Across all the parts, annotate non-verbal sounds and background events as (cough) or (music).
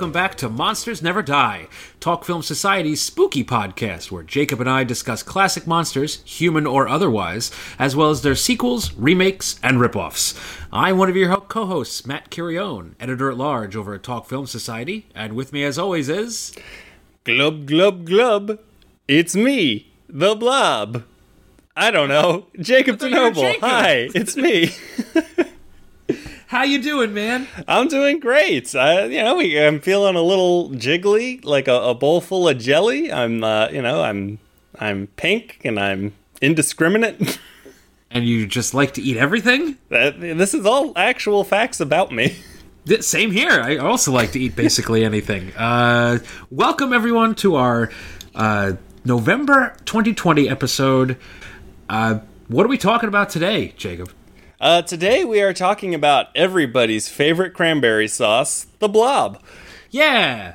welcome back to Monsters Never Die, Talk Film Society's spooky podcast, where Jacob and I discuss classic monsters, human or otherwise, as well as their sequels, remakes, and ripoffs. I'm one of your co hosts, Matt Curione, editor at large over at Talk Film Society, and with me, as always, is. Glub, glub, glub. It's me, the blob. I don't know. Jacob thought you were DeNoble. Jacob. Hi, it's me. (laughs) How you doing, man? I'm doing great. I, you know, I'm feeling a little jiggly, like a, a bowl full of jelly. I'm, uh, you know, I'm, I'm pink and I'm indiscriminate. (laughs) And you just like to eat everything? That- this is all actual facts about me. (laughs) Same here. I also like to eat basically (laughs) anything. Uh, welcome everyone to our uh, November 2020 episode. Uh, what are we talking about today, Jacob? Uh, today we are talking about everybody's favorite cranberry sauce, the Blob. Yeah,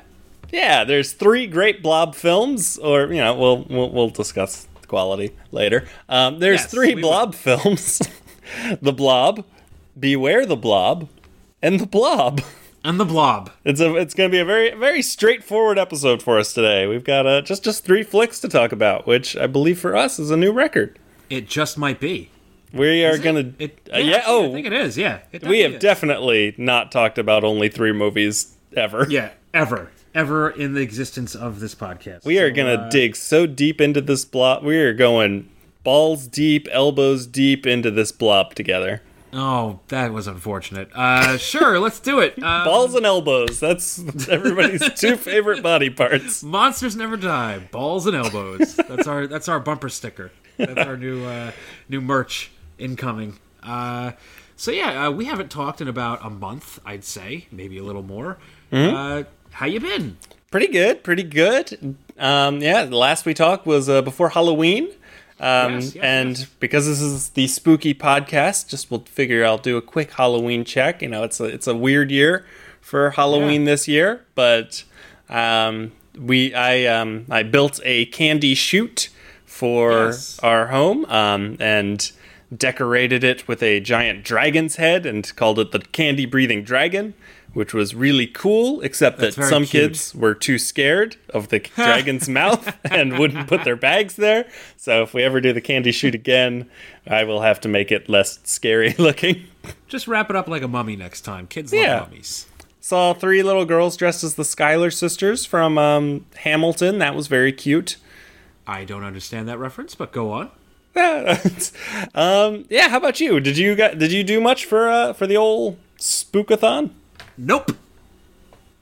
Yeah, there's three great blob films, or you know, we'll we'll, we'll discuss quality later. Um, there's Yes, three blob films: (laughs) the Blob, Beware the Blob, and the Blob. and the Blob. It's a it's going to be a very very straightforward episode for us today. We've got uh, just just three flicks to talk about, which I believe for us is a new record. It just might be. We are going to It, uh, yeah. Oh, I think it is. Yeah, It we have definitely is. definitely not talked about only three movies ever. yeah ever ever in the existence of this podcast. We are So, gonna uh, dig so deep into this blob. We are going balls deep, elbows deep into this blob together. Oh, that was unfortunate. Uh, sure, (laughs) let's do it. Uh, Balls and elbows. That's everybody's (laughs) two favorite body parts. Monsters never die. Balls and elbows. That's our that's our bumper sticker. That's our new uh, new merch incoming. Uh, so yeah, uh, we haven't talked in about a month, I'd say, maybe a little more. Uh, how you been? Pretty good. Pretty good. Um, yeah, the last we talked was uh, before Halloween. Um, Yes, yes, and yes. because this is the spooky podcast, just we'll figure I'll do a quick Halloween check. You know, it's a it's a weird year for Halloween Yeah. this year, but um, we I um, I built a candy chute for our home um, and decorated it with a giant dragon's head and called it the candy breathing dragon. Which was really cool, except that some cute. kids were too scared of the (laughs) dragon's mouth and wouldn't put their bags there. So if we ever do the candy shoot again, I will have to make it less scary (laughs) looking. Just wrap it up like a mummy next time. Kids love Yeah. mummies. Saw three little girls dressed as the Schuyler sisters from um, Hamilton. That was very cute. I don't understand that reference, but go on. (laughs) um, yeah, how about you? Did you got, did you do much for uh, for the old spookathon? Nope.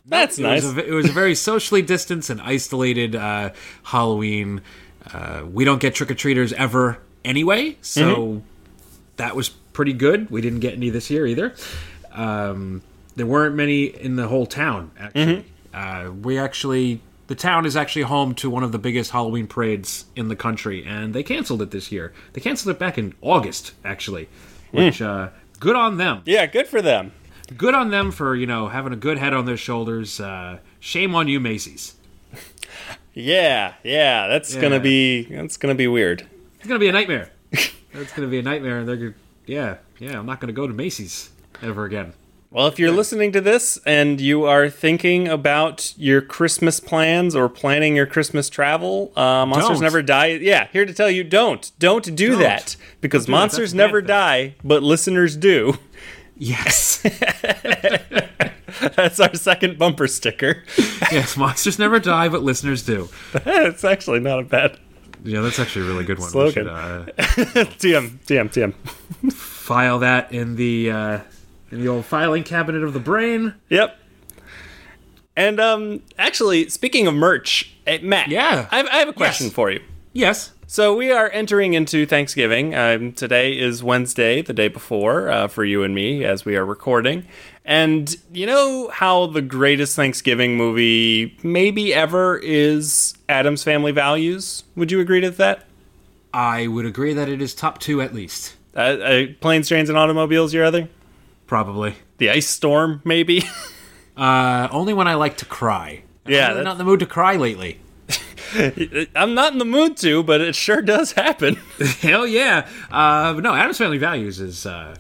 That's It nice. was, a, it was a very socially distanced and isolated uh, Halloween. Uh, we don't get trick or treaters ever anyway, so Mm-hmm. that was pretty good. We didn't get any this year either. Um, there weren't many in the whole town. Actually, Mm-hmm. uh, we actually the town is actually home to one of the biggest Halloween parades in the country, and they canceled it this year. They canceled it back in August, actually, which uh, good on them yeah, good for them. good on them for you know having a good head on their shoulders. Uh, shame on you, Macy's. Yeah, yeah, that's Yeah. gonna be that's gonna be weird. It's gonna be a nightmare. (laughs) It's gonna be a nightmare, and they're gonna, yeah, yeah. I'm not gonna go to Macy's ever again. Well, if you're listening to this and you are thinking about your Christmas plans or planning your Christmas travel, uh, Monsters Don't. Never Die. Yeah, here to tell you don't. Don't do Don't. that. Because do that. monsters That's never thing. die, but listeners do. Yes, (laughs) (laughs) That's our second bumper sticker. yes. Monsters never die, but listeners do. it's actually not a bad Yeah, that's actually a really good one. Slogan. should uh, (laughs) TM, TM, TM. file that in the uh, in the old filing cabinet of the brain. Yep. And um, actually, speaking of merch, eh, Matt, Yeah. I have, I have a question Yes. for you. Yes. So we are entering into Thanksgiving. Um, today is Wednesday, the day before, uh, for you and me as we are recording. And you know how the greatest Thanksgiving movie maybe ever is Addams Family Values? Would you agree to that? I would agree that it is top two at least. Uh, uh, Planes, Trains, and Automobiles, your other? Probably. The Ice Storm, maybe? (laughs) Uh, only when I like to cry. Yeah, I'm really not in the mood to cry lately. (laughs) I'm not in the mood to, but it sure does happen. (laughs) Hell yeah! Uh, no, Addams Family Values is uh,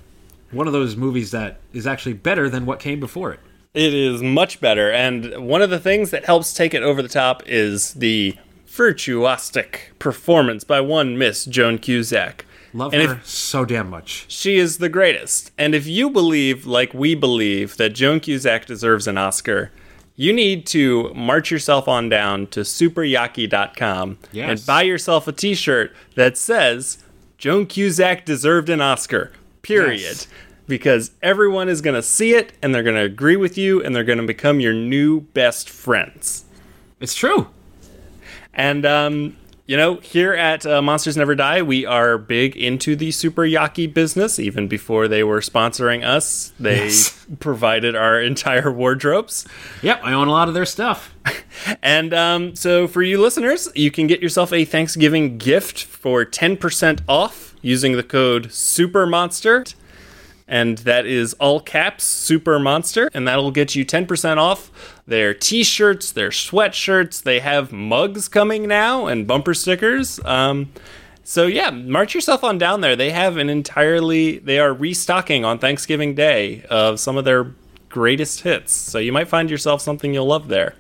one of those movies that is actually better than what came before it. It is much better. And one of the things that helps take it over the top is the virtuosic performance by one Miss Joan Cusack. Love And if- her so damn much. She is the greatest. And if you believe, like we believe, that Joan Cusack deserves an Oscar, you need to march yourself on down to superyaki.com Yes. and buy yourself a t shirt that says Joan Cusack deserved an Oscar, period. Yes. Because everyone is going to see it and they're going to agree with you and they're going to become your new best friends. It's true. And um, you know, here at uh, Monsters Never Die, we are big into the Super Yaki business. Even before they were sponsoring us, they Yes. (laughs) provided our entire wardrobes. Yep, I own a lot of their stuff. (laughs) And um, so, for you listeners, you can get yourself a Thanksgiving gift for ten percent off using the code Super Monster. And that is all caps Super Monster, and that'll get you 10% off their t shirts, their sweatshirts. They have mugs coming now and bumper stickers. Um, so, yeah, march yourself on down there. They have an entirely, they are restocking on Thanksgiving Day of some of their greatest hits. So, you might find yourself something you'll love there.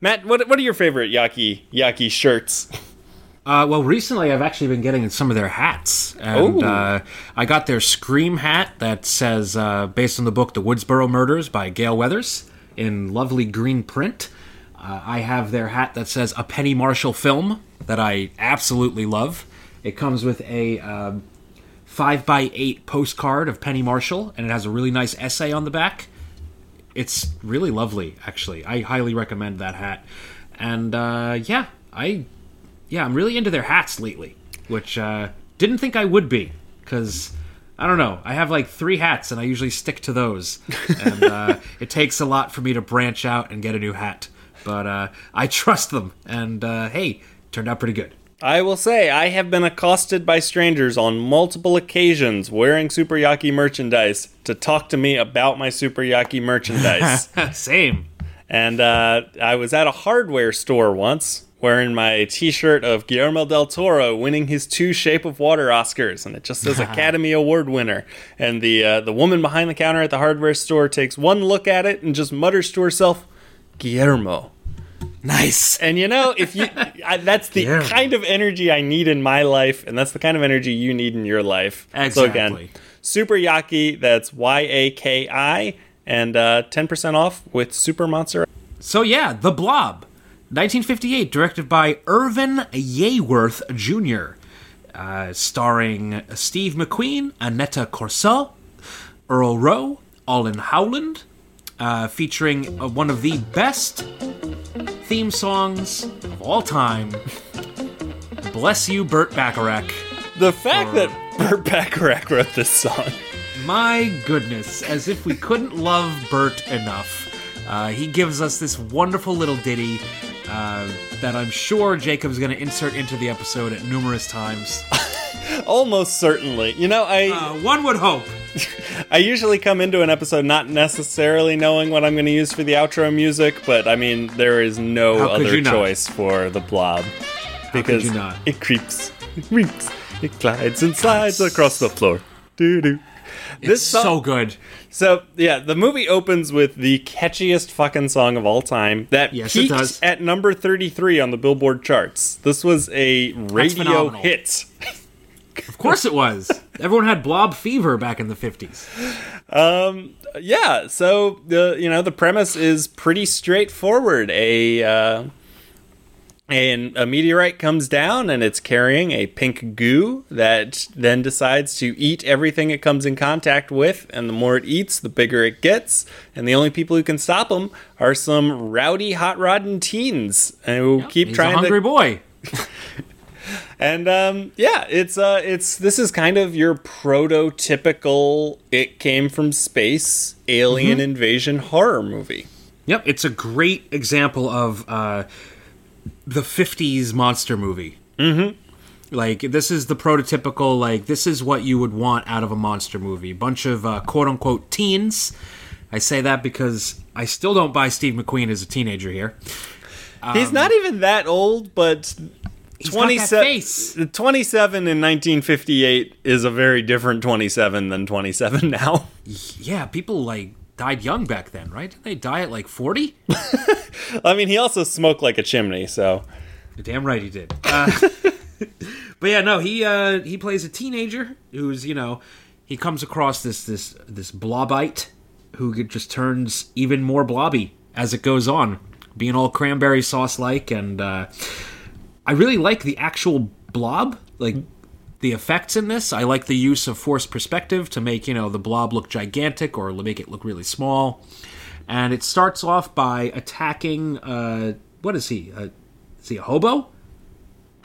Matt, what, what are your favorite Yaki Yaki shirts? (laughs) Uh, well, recently I've actually been getting some of their hats, and uh, I got their Scream hat that says, uh, based on the book *The Woodsboro Murders* by Gale Weathers, in lovely green print. Uh, I have their hat that says "A Penny Marshall Film" that I absolutely love. It comes with a um, five by eight postcard of Penny Marshall, and it has a really nice essay on the back. It's really lovely, actually. I highly recommend that hat. And uh, yeah, I yeah, I'm really into their hats lately, which uh, didn't think I would be because I don't know. I have like three hats, and I usually stick to those, and uh, (laughs) it takes a lot for me to branch out and get a new hat. But uh, I trust them, and uh, hey, turned out pretty good. I will say, I have been accosted by strangers on multiple occasions wearing Super Yaki merchandise to talk to me about my Super Yaki merchandise. (laughs) Same. and uh, I was at a hardware store once wearing my t shirt of Guillermo del Toro winning his two Shape of Water Oscars, and it just says (laughs) Academy Award winner. And the, uh, the woman behind the counter at the hardware store takes one look at it and just mutters to herself, Guillermo. Nice. And you know, if you, I, that's the Yeah. kind of energy I need in my life, and that's the kind of energy you need in your life. So again, Exactly. Super Yaki, that's Y A K I, and uh, 10% off with Super Monster. So yeah, The Blob, 1958, directed by Irvin Yeworth Jr., uh, starring Steve McQueen, Aneta Corsaut, Earl Rowe, Olin Howland, uh, featuring uh, one of the best theme songs of all time. Bless you, Burt Bacharach. The fact that Burt Bacharach wrote this song. My goodness, as if we couldn't love Burt enough. Uh, he gives us this wonderful little ditty uh, that I'm sure Jacob's going to insert into the episode at numerous times. (laughs) Almost certainly. You know, I Uh, one would hope. (laughs) I usually come into an episode not necessarily knowing what I'm going to use for the outro music, but I mean, there is no other choice for the blob because you not? it creeps, it creeps, it glides and slides across the floor. Doo doo. This It's song, so good. So yeah, the movie opens with the catchiest fucking song of all time that Yes, it peaked at number 33 on the Billboard charts. This was a radio hit. Of course it was. Everyone had blob fever back in the 50s. yeah so the you know the premise is pretty straightforward a uh and a meteorite comes down and it's carrying a pink goo that then decides to eat everything it comes in contact with and the more it eats the bigger it gets and the only people who can stop them are some rowdy hot rodding teens who keep He's a hungry to boy. (laughs) and um, yeah, it's uh, it's this is kind of your prototypical it came from space alien invasion horror movie. Yep, it's a great example of uh, the '50s monster movie. Mm-hmm. Like this is the prototypical. Like this is what you would want out of a monster movie. Bunch of uh, quote unquote teens. I say that because I still don't buy Steve McQueen as a teenager here. He's not even that old, but Um, He's got that 27 face. 27 in 1958 is a very different 27 than 27 now. Yeah, people like died young back then, right? Didn't they die at like 40? (laughs) I mean, he also smoked like a chimney, so Damn right he did. Uh, (laughs) but yeah, no, he uh, he plays a teenager who's you know he comes across this this this blobite who just turns even more blobby as it goes on, being all cranberry sauce like, and uh, I really like the actual blob, like the effects in this. I like the use of forced perspective to make you know the blob look gigantic or make it look really small, and it starts off by attacking. Uh, what is he? Uh, is he a hobo?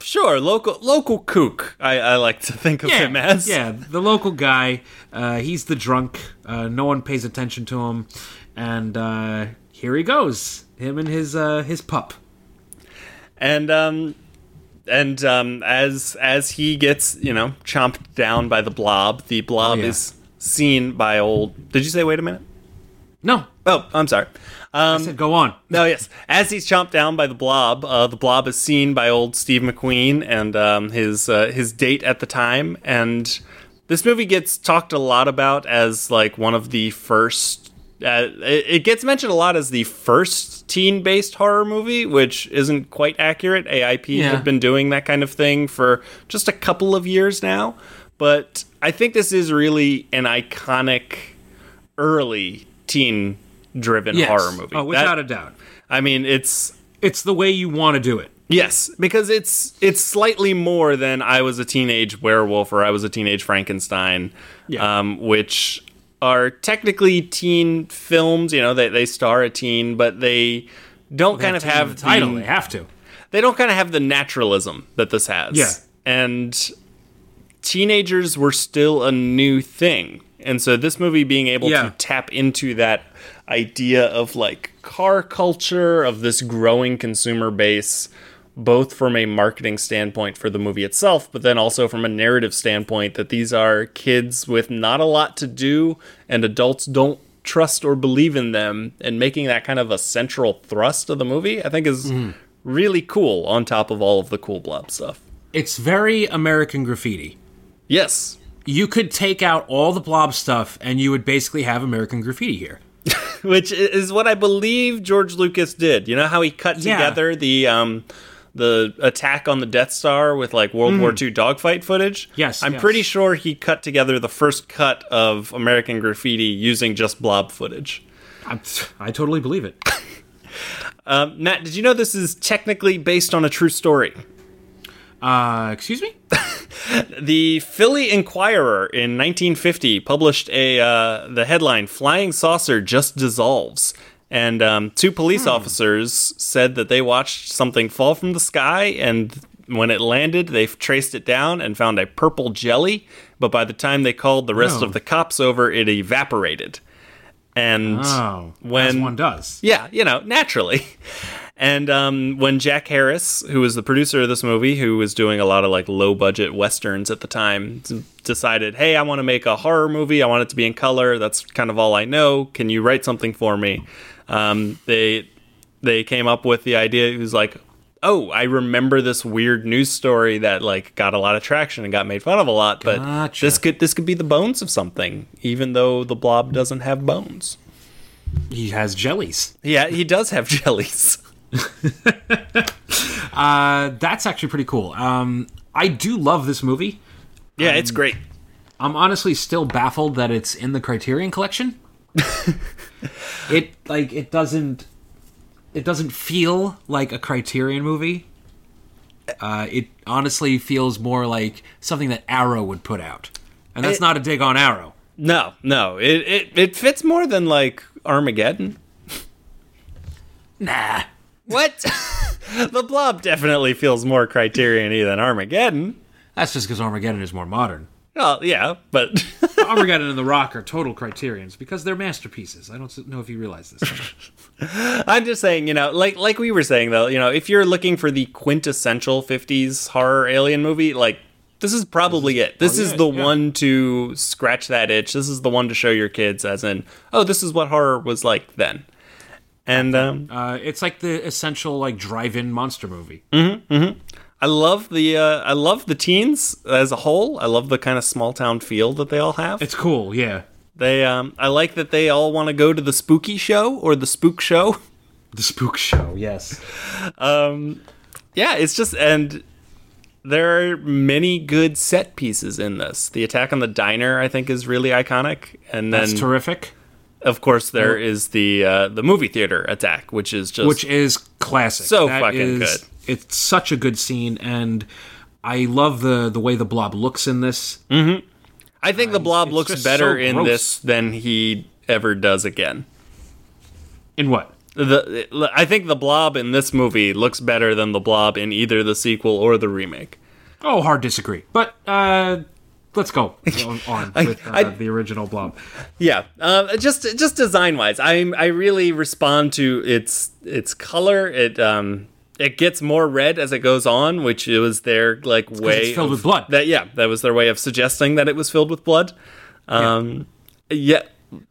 sure, local local kook. I, I like to think of him as. yeah, the local guy. Uh, he's the drunk. Uh, no one pays attention to him, and uh, here he goes. Him and his uh, his pup. and um and um as as he gets you know chomped down by the blob the blob Oh, yeah. is seen by old did you say wait a minute No, oh i'm sorry I said go on. (laughs) no yes as he's chomped down by the blob uh, the blob is seen by old steve mcqueen and um, his uh, his date at the time and this movie gets talked a lot about as like one of the first uh, it, it gets mentioned a lot as the first teen-based horror movie, which isn't quite accurate. AIP Yeah. had been doing that kind of thing for just a couple of years now, but I think this is really an iconic early teen-driven Yes. horror movie. Oh, without That- a doubt. I mean, it's It's the way you want to do it. Yes, because it's it's slightly more than I was a teenage werewolf or I was a teenage Frankenstein, Yeah. um, which are technically teen films. You know, they they star a teen, but they don't kind of have the title. the- They have to. they don't kind of have the naturalism that this has. Yeah. And teenagers were still a new thing. And so this movie being able Yeah. to tap into that idea of like car culture, of this growing consumer base, both from a marketing standpoint for the movie itself, but then also from a narrative standpoint that these are kids with not a lot to do and adults don't trust or believe in them and making that kind of a central thrust of the movie, I think is really cool on top of all of the cool blob stuff. It's very American graffiti. Yes. You could take out all the blob stuff, and you would basically have American graffiti here. (laughs) Which is what I believe George Lucas did. You know how he cut Yeah. together the um the attack on the Death Star with like World War II dogfight footage? Mm. Yes, I'm yes. pretty sure he cut together the first cut of American Graffiti using just blob footage. I, I totally believe it. (laughs) Um, Matt, did you know this is technically based on a true story? Uh, excuse me? (laughs) The Philly Inquirer in 1950 published a uh, the headline "Flying Saucer Just Dissolves," and um, two police officers said that they watched something fall from the sky, and when it landed, they traced it down and found a purple jelly. But by the time they called the rest of the cops over, it evaporated. And Oh, as when one does. yeah, you know, naturally. (laughs) And um, when Jack Harris, who was the producer of this movie, who was doing a lot of like low budget westerns at the time, decided, hey, I want to make a horror movie. I want it to be in color. That's kind of all I know. Can you write something for me? Um, they they came up with the idea. He was like, oh, I remember this weird news story that like got a lot of traction and got made fun of a lot. But Gotcha. this could this could be the bones of something, even though the blob doesn't have bones. He has jellies. Yeah, he does have (laughs) jellies. (laughs) Uh, that's actually pretty cool. Um, I do love this movie. Yeah, it's great. I'm honestly still baffled that it's in the Criterion collection. (laughs) (laughs) it like it doesn't it doesn't feel like a Criterion movie. Uh, it honestly feels more like something that Arrow would put out, and that's It- not a dig on Arrow. No, no, it, it it fits more than like Armageddon. Nah, What? (laughs) the Blob definitely feels more Criterion-y than Armageddon. that's just because Armageddon is more modern. Well, yeah, but (laughs) Armageddon (laughs) and The Rock are total Criterions because they're masterpieces. I don't know if you realize this. (laughs) I'm just saying, you know, like like we were saying though, you know, if you're looking for the quintessential 50s horror alien movie, like this is probably it. This is the yeah. one to scratch that itch. This is the one to show your kids as in, oh, this is what horror was like then. And um uh, it's like the essential like drive-in monster movie. I love the uh, I love the teens as a whole. I love the kind of small town feel that they all have. It's cool, yeah. They, um, I like that they all want to go to the spooky show or the spook show. The spook show, yes. um, Yeah, it's just and there are many good set pieces in this. The attack on the diner, I think, is really iconic, and then That's terrific. of course there is the uh, the movie theater attack, which is just Which is classic. So That fucking is- good. It's such a good scene, and I love the the way the blob looks in this. I think the blob looks better so in this than he ever does again. In what? The I think the blob in this movie looks better than the blob in either the sequel or the remake. Oh, hard disagree. But uh, let's go (laughs) on, on with uh, I- the original blob. Yeah, uh, just just design wise, I I really respond to its its color. It um it gets more red as it goes on, which was their like way it's filled of- with blood. That yeah, that was their way of suggesting that it was filled with blood. Um, yeah.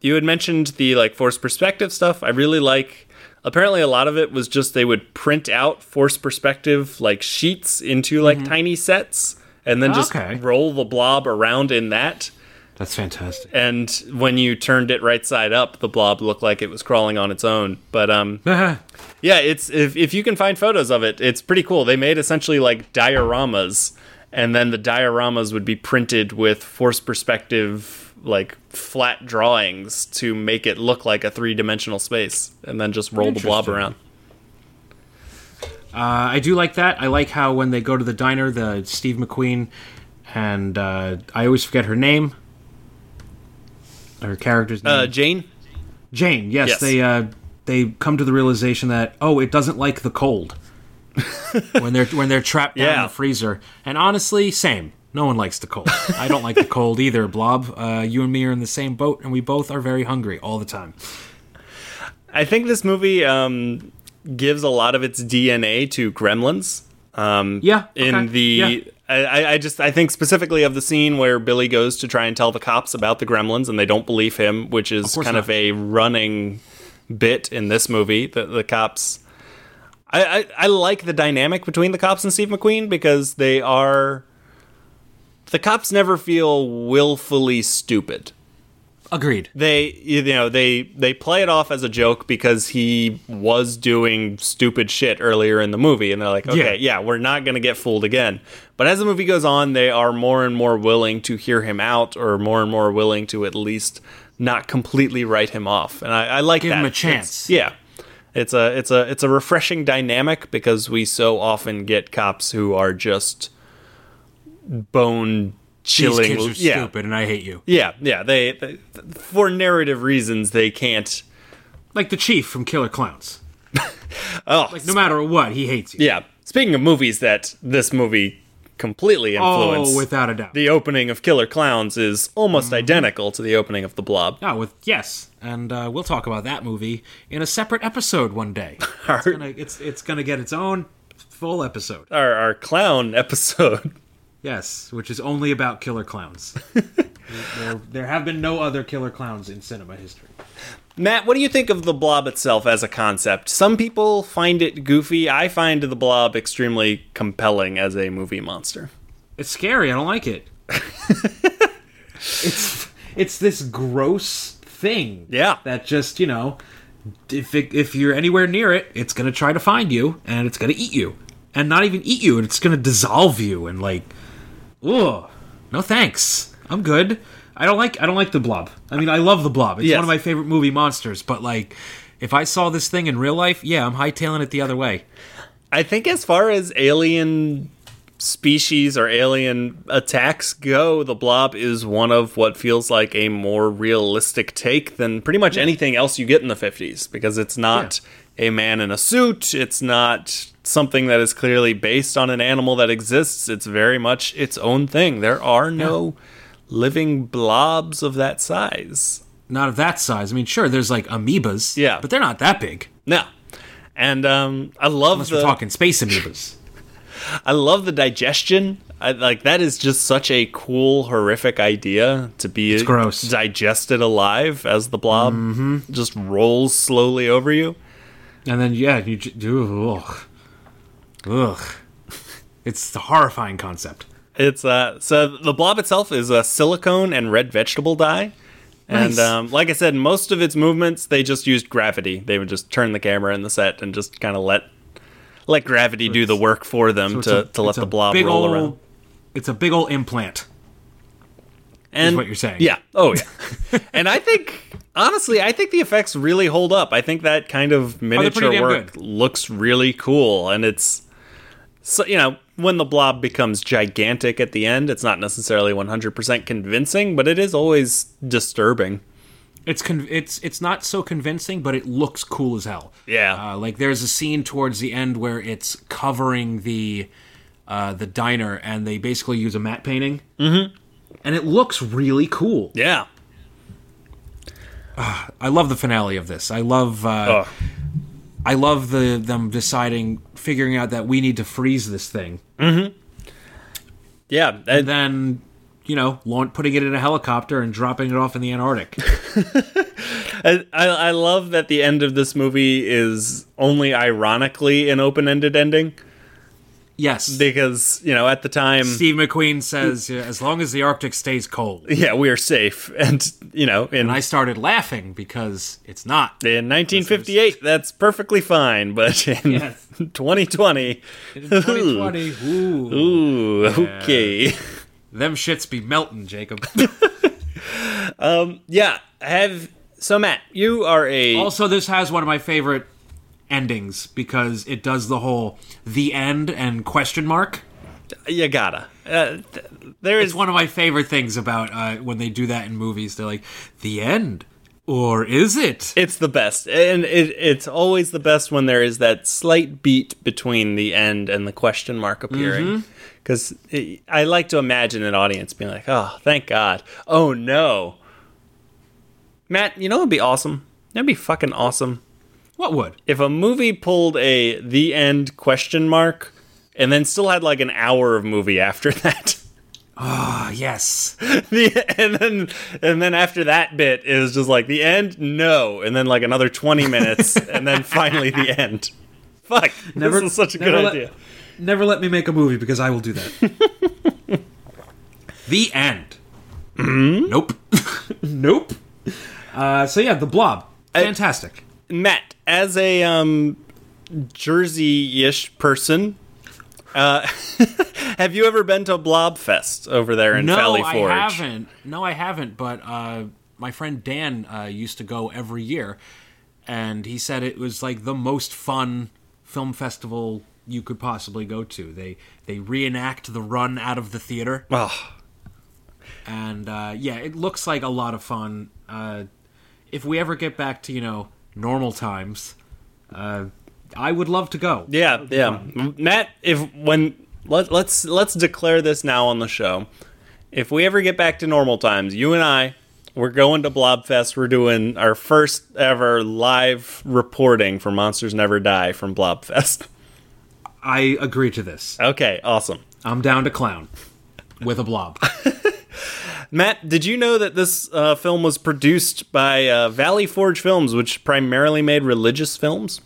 you had mentioned the like forced perspective stuff. I really like. Apparently, a lot of it was just they would print out forced perspective like sheets into like tiny sets, and then just Mm-hmm. Okay. roll the blob around in that. That's fantastic. And when you turned it right side up, the blob looked like it was crawling on its own. But um, (laughs) yeah, it's if if you can find photos of it, it's pretty cool. They made essentially like dioramas, and then the dioramas would be printed with forced perspective like flat drawings to make it look like a three dimensional space, and then just roll the blob around. Uh, I do like that. I like how when they go to the diner, the Steve McQueen, and uh, I always forget her name. Her character's name. Uh, Jane, Jane. Yes, yes. they uh, they come to the realization that oh, it doesn't like the cold (laughs) when they're when they're trapped down in the freezer. And honestly, same. No one likes the cold. I don't like the cold either, Blob. Uh, you and me are in the same boat, and we both are very hungry all the time. I think this movie um, gives a lot of its DNA to Gremlins. Um, Yeah, In okay, the, yeah. I- I, just I think specifically of the scene where Billy goes to try and tell the cops about the Gremlins and they don't believe him, which is course kind of a running bit in this movie. The, the cops. I, I I like the dynamic between the cops and Steve McQueen because they are. The cops never feel willfully stupid Agreed. they you know they they play it off as a joke because he was doing stupid shit earlier in the movie and they're like okay yeah, we're not going to get fooled again but as the movie goes on they are more and more willing to hear him out or more and more willing to at least not completely write him off and i, I like Give that him a It's- chance. yeah it's a it's a it's a refreshing dynamic because we so often get cops who are just bone chilling. These kids are yeah stupid, and I hate you. yeah, yeah. They, they for narrative reasons they can't. Like the chief from Killer Clowns. (laughs) Oh, Like no matter what, he hates you. yeah. Speaking of movies that this movie completely influenced, Oh, without a doubt. the opening of Killer Clowns is almost Mm-hmm. identical to the opening of The Blob. Oh, with yes, and uh, we'll talk about that movie in a separate episode one day. (laughs) It's gonna, it's, it's gonna get its own full episode. Our our clown (laughs) episode. Yes, which is only about killer clowns. (laughs) there, there have been no other killer clowns in cinema history. Matt, what do you think of The Blob itself as a concept? Some people find it goofy. I find The Blob extremely compelling as a movie monster. It's scary. I don't like it. (laughs) it's it's this gross thing. Yeah. That just you know, if it, if you're anywhere near it, it's gonna try to find you and it's gonna eat you, and not even eat you, and it's gonna dissolve you and like, ugh, no thanks, I'm good. I don't like I don't like the blob. I mean, I love the blob. It's Yes. one of my favorite movie monsters. But like, if I saw this thing in real life, yeah, I'm hightailing it the other way. I think as far as alien species or alien attacks go, the blob is one of what feels like a more realistic take than pretty much anything else you get in the 50s because it's not a man in a suit, it's not something that is clearly based on an animal that exists, it's very much its own thing. There are no living blobs of that size. Not of that size. I mean, sure, there's like amoebas. Yeah. but they're not that big. No. And um, I love Unless the we're talking space amoebas. (laughs) I love the digestion. I, like that is just such a cool, horrific idea to be it's gross. digested alive as the blob just rolls slowly over you. And then yeah, you do ugh. Ugh. It's a horrifying concept. It's uh so the blob itself is a silicone and red vegetable dye, And Nice. um, like I said, most of its movements they just used gravity. They would just turn the camera in the set and just kind of let let gravity do the work for them It's to, a- to let the blob roll ol- around. It's a big old implant. And what you're saying. Yeah. Oh yeah. (laughs) and I think honestly, I think the effects really hold up. I think that kind of miniature work looks really cool, and it's so you know when the blob becomes gigantic at the end, it's not necessarily 100% convincing, but it is always disturbing. It's con- it's it's not so convincing, but it looks cool as hell. Yeah. Uh, like there's a scene towards the end where it's covering the uh, the diner, and they basically use a matte painting, mm-hmm. and it looks really cool. Yeah. I love the finale of this. I love uh. I love the them deciding, figuring out that we need to freeze this thing, mm-hmm. Yeah. and And then you know, putting it in a helicopter and dropping it off in the Antarctic. (laughs) I, I I love that the end of this movie is only ironically an open-ended ending yes. because, you know, at the time Steve McQueen says, "Yeah, as long as the Arctic stays cold. yeah, we are safe (laughs) and, you know, in And I started laughing because it's not. In 1958, that's perfectly fine, but (laughs) in Yes. 2020, 2020, ooh, ooh, okay. them shits be melting, Jacob. (laughs) Um, yeah, have so Matt, you are a also, this has one of my favorite endings because it does the whole the end and question mark. you gotta. Uh, th- there It's one of my favorite things about uh, when they do that in movies. They're like, the end, or is it? it's the best, and it, it's always the best when there is that slight beat between the end and the question mark appearing. Because I like to imagine an audience being like, "Oh, thank God! Oh no!" Matt, you know it'd be awesome? That'd be fucking awesome. What would? if a movie pulled a the end question mark and then still had like an hour of movie after (laughs) that Ah, yes. (laughs) the, and then and then after that bit it was just like the end no and then like another 20 minutes (laughs) and then finally the end fuck Never- this is such a good let- idea Never let me make a movie because I will do that. the end. Nope. nope. Uh, so yeah, the Blob. Fantastic. Matt as a um jersey-ish person uh, (laughs) have you ever been to Blobfest over there in no, Valley I haven't. No, I haven't. But uh, my friend Dan uh, used to go every year, and he said it was like the most fun film festival you could possibly go to. They they reenact the run out of the theater. Oh, and uh, yeah, it looks like a lot of fun. Uh, if we ever get back to you know normal times, uh, I would love to go. Yeah, yeah. Matt, if when let, let's let's declare this now on the show. If we ever get back to normal times, you and I, we're going to Blobfest. We're doing our first ever live reporting for Monsters Never Die from Blobfest. I agree to this. Okay, awesome. I'm down to clown with a blob. (laughs) Matt, did you know that this uh, film was produced by uh, Valley Forge Films, which primarily made religious films?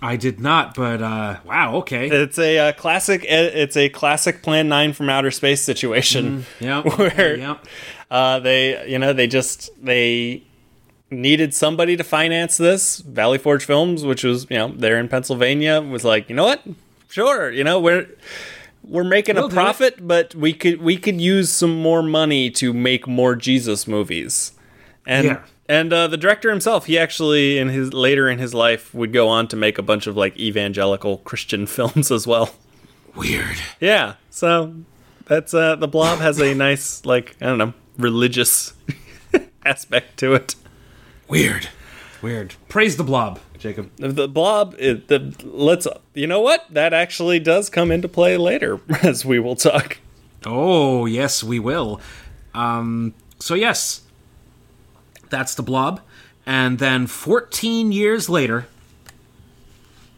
I did not, but uh, wow, okay. It's a uh, classic. It's a classic Plan Nine from outer space situation. (laughs) Yep. where yep. Uh, they, you know, they just they needed somebody to finance this. Valley Forge Films, which was, you know, there in Pennsylvania, was like, you know what? Sure, you know, we're we're making We'll a profit, but we could we could use some more money to make more Jesus movies. And Yeah. and uh, the director himself, he actually in his later in his life would go on to make a bunch of like evangelical Christian (laughs) films as well. Weird. Yeah. So that's uh the blob has a nice like I don't know religious (laughs) aspect to it. Weird. Weird. Praise the blob, Jacob. The blob it, the let's you know what that actually does come into play later (laughs) as we will talk. Oh, yes, we will. Um, so, yes, that's the blob. And then 14 years later,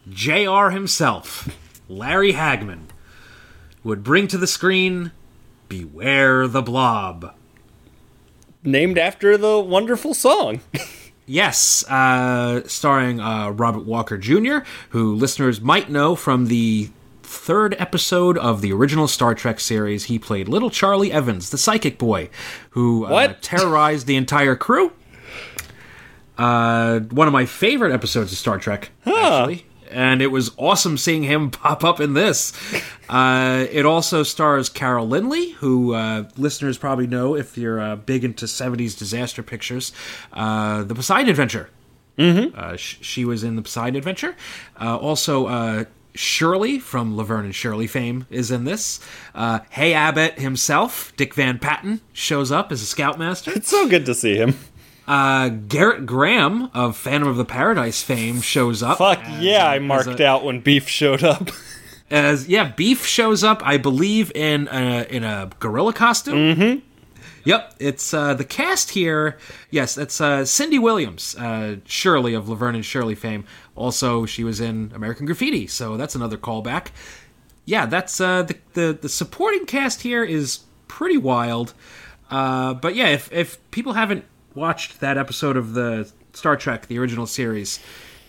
JR himself, Larry Hagman, would bring to the screen Beware the Blob. Named after the wonderful song. (laughs) Yes, uh, starring uh, Robert Walker Jr., who listeners might know from the third episode of the original Star Trek series, he played little Charlie Evans, the psychic boy, who uh, (laughs) terrorized the entire crew. Uh, one of my favorite episodes of Star Trek, actually. And it was awesome seeing him (laughs) pop up in this. Uh, it also stars Carol Lynley, who uh, listeners probably know if you're uh, big into 70s disaster pictures. Uh, the Poseidon Adventure. Mm-hmm. Uh, sh- she was in the Poseidon Adventure. Uh, also, uh, Shirley from Laverne and Shirley fame is in this. Uh, hey Abbott himself, Dick Van Patten, shows up as a scoutmaster. It's so good to see him. Uh, Gerrit Graham of Phantom of the Paradise fame shows up. Fuck as- yeah, I marked a- out when Beef showed up. (laughs) as yeah, Beef shows up. I believe in a, in a gorilla costume. Mm-hmm. Yep, it's uh, the cast here. Yes, that's uh, Cindy Williams, uh, Shirley of Laverne and Shirley fame. Also, she was in American Graffiti, so that's another callback. Yeah, that's uh, the, the the supporting cast here is pretty wild. Uh, but yeah, if if people haven't watched that episode of the Star Trek, the original series,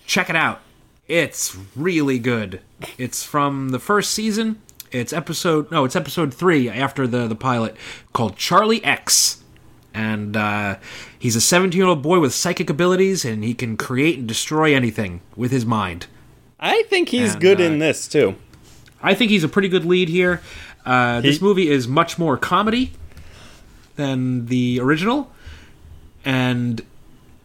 check it out. It's really good. It's from the first season. It's episode no, it's episode three after the the pilot called Charlie X, and uh, he's a 17 year old boy with psychic abilities, and he can create and destroy anything with his mind. I think he's And, good uh, in this too. I think he's a pretty good lead here. Uh, this movie is much more comedy than the original, and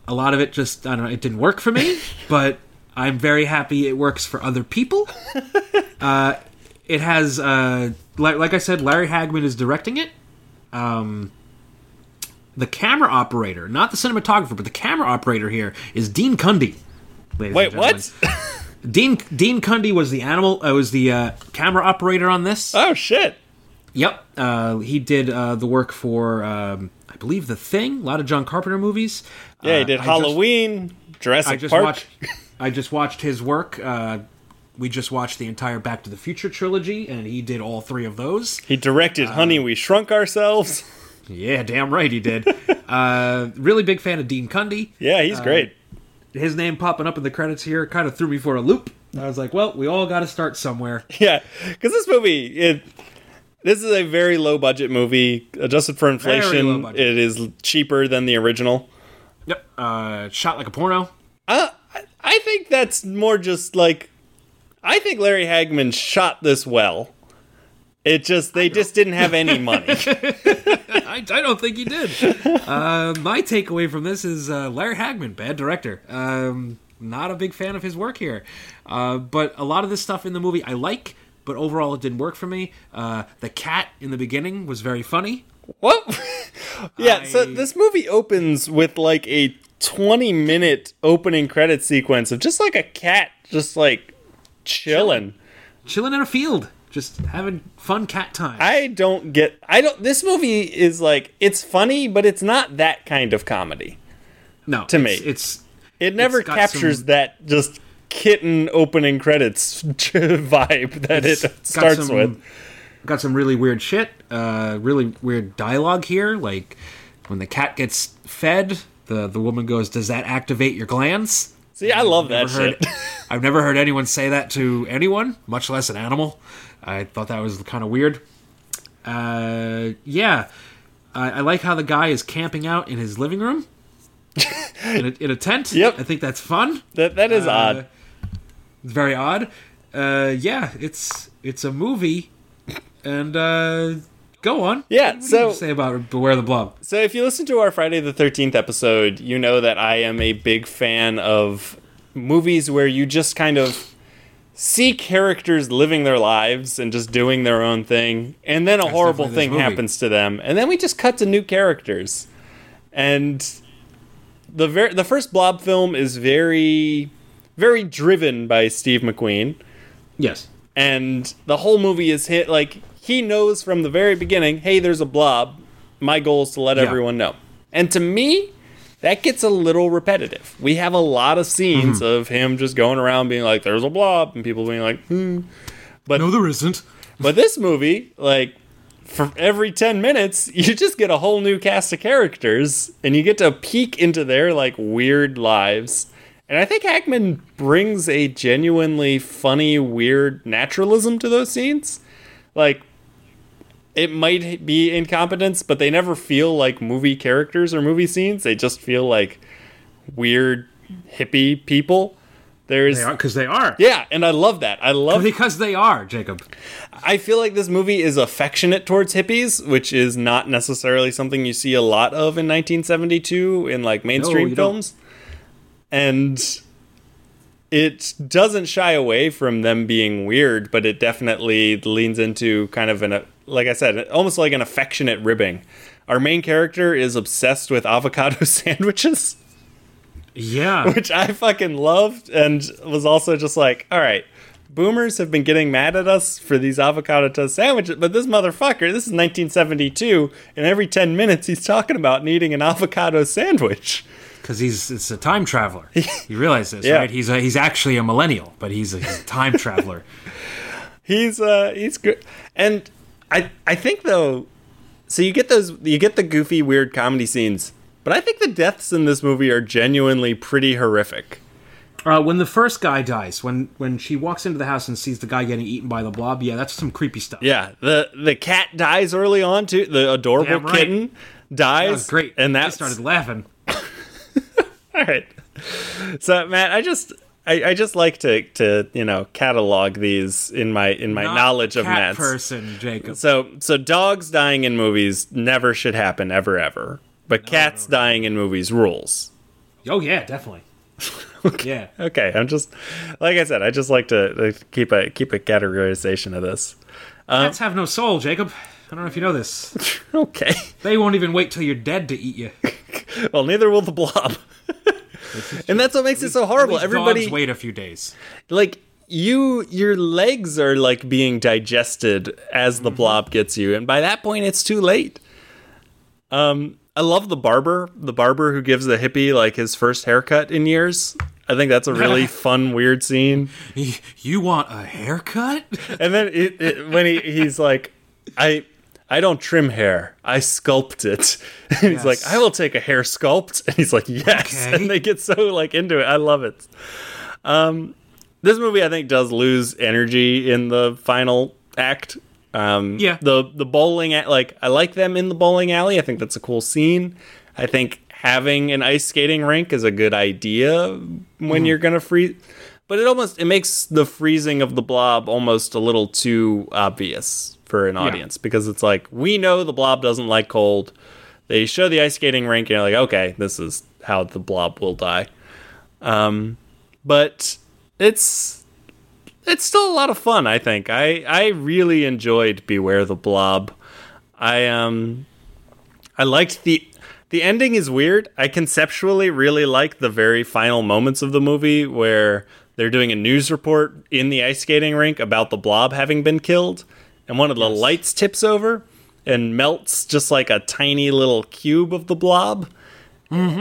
a lot of it just I don't know. It didn't work for me, (laughs) but I'm very happy it works for other people. (laughs) uh, it has, uh, like, like I said, Larry Hagman is directing it. Um, the camera operator, not the cinematographer, but the camera operator here is Dean Cundy. Wait, what? Dean Dean Cundy was the animal. Uh, was the uh, camera operator on this. oh shit. Yep, uh, he did uh, the work for um, I believe The Thing. A lot of John Carpenter movies. Yeah, he Uh, did just- Halloween, Jurassic I just Park. watched. I just watched his work. Uh, we just watched the entire Back to the Future trilogy, and he did all three of those. He directed Uh, Honey, We Shrunk Ourselves. Yeah, damn right he did. uh, really big fan of Dean Cundy. Yeah, he's great. His name popping up in the credits here kind of threw me for a loop. I was like, well, we all got to start somewhere. (laughs) Yeah, because this movie, it this is a very low budget movie. Adjusted for inflation, it is cheaper than the original. Yep. Uh, shot like a porno. Uh, I- I think that's more just like I think Larry Hagman shot this well. It just they just didn't have any money. (laughs) I, I don't think he did. uh, my takeaway from this is uh, Larry Hagman, bad director. Um, not a big fan of his work here. Uh, but a lot of this stuff in the movie I like, but overall it didn't work for me. Uh, the cat in the beginning was very funny. What? (laughs) yeah, so this movie opens with like a 20 minute opening credit sequence of just like a cat just like chilling. Chilling in a field, just having fun cat time. I don't get I don't this movie is like it's funny but it's not that kind of comedy. no, to it's, me. it's It never It's captures some- that just kitten opening credits (laughs) vibe that It's it starts some- with. got some really weird shit. Uh, really weird dialogue here. Like when the cat gets fed, the the woman goes, "Does that activate your glands?" See, I love that heard- shit. (laughs) I've never heard anyone say that to anyone, much less an animal. I thought that was kind of weird. Uh, yeah, I, I like how the guy is camping out in his living room (laughs) in, a, in a tent. Yep. I think that's fun. That that is Uh, odd. It's very odd. Uh, yeah, it's it's a movie, and uh, go on. Yeah, What do so- you say about Beware the Blob? So if you listen to our Friday the 13th episode, you know that I am a big fan of movies where you just kind of see characters living their lives and just doing their own thing, and then a horrible thing movie. happens to them, and then we just cut to new characters. And the ver- the first Blob film is very very driven by Steve McQueen Yes. and the whole movie is hit like he knows from the very beginning hey there's a blob my goal is to let Yeah. everyone know and to me that gets a little repetitive we have a lot of scenes Mm-hmm. of him just going around being like there's a blob and people being like hmm But No, there isn't. but this movie like for every 10 minutes (laughs) you just get a whole new cast of characters and you get to peek into their like weird lives And I think Hagman brings a genuinely funny, weird naturalism to those scenes. Like, it might be incompetence, but they never feel like movie characters or movie scenes. They just feel like weird hippie people. There's Because they are. yeah, and I love that. I love Because they are, Jacob. I feel like this movie is affectionate towards hippies, which is not necessarily something you see a lot of in 1972 in like mainstream don't. films. And it doesn't shy away from them being weird, but it definitely leans into kind of an like I said, almost like an affectionate ribbing. Our main character is obsessed with avocado (laughs) sandwiches Yeah. which I fucking loved and was also just like, all right, boomers have been getting mad at us for these avocado toast sandwiches, but this motherfucker, this is 1972, and every 10 minutes he's talking about needing an avocado sandwich. Because he's it's a time traveler. (laughs) You realize this, Yeah. right? He's a, he's actually a millennial, but he's a, he's a time traveler. (laughs) He's uh he's good. And I I think though so you get those you get the goofy weird comedy scenes, but I think the deaths in this movie are genuinely pretty horrific. Uh, when the first guy dies, when when she walks into the house and sees the guy getting eaten by the blob, yeah, that's some creepy stuff. Yeah, the the cat dies early on too. The adorable right. kitten dies. that was great. and that started laughing. (laughs) all right. So Matt, I just I, I just like to to you know catalog these in my in my Not knowledge of Matt's. person, Jacob. So so dogs dying in movies never should happen ever ever. But cats dying in movies rules. Oh yeah, definitely. (laughs) Yeah. Okay, I'm just like I said, I just like to keep a keep a categorization of this. Um, cats have no soul, Jacob. I don't know if you know this. (laughs) Okay. They won't even wait till you're dead to eat you. (laughs) Well, neither will the blob. (laughs) and that's what makes it so horrible. least Everybody wait a few days. like you your legs are like being digested as Mm-hmm. the blob gets you and by that point it's too late um i love the barber the barber who gives the hippie like his first haircut in years i think that's a really (laughs) fun weird scene You want a haircut? and then it, it, when he he's like i I don't trim hair. I sculpt it. (laughs) And he's like, I will take a hair sculpt. (laughs) And he's like, yes. (laughs) Okay. And they get so like into it. I love it. Um, this movie I think does lose energy in the final act. Um, Yeah. The the bowling at like I like them in the bowling alley. I think that's a cool scene. I think having an ice skating rink is a good idea when you're gonna freeze. But it almost it makes the freezing of the blob almost a little too obvious for an audience because it's like we know the blob doesn't like cold. They show the ice skating rink and you're like, okay, this is how the blob will die. Um, but it's it's still a lot of fun. I think I I really enjoyed Beware the Blob. I um I liked the the ending is weird. I conceptually really like the very final moments of the movie where they're doing a news report in the ice skating rink about the blob having been killed, and one of the lights tips over and melts just like a tiny little cube of the blob,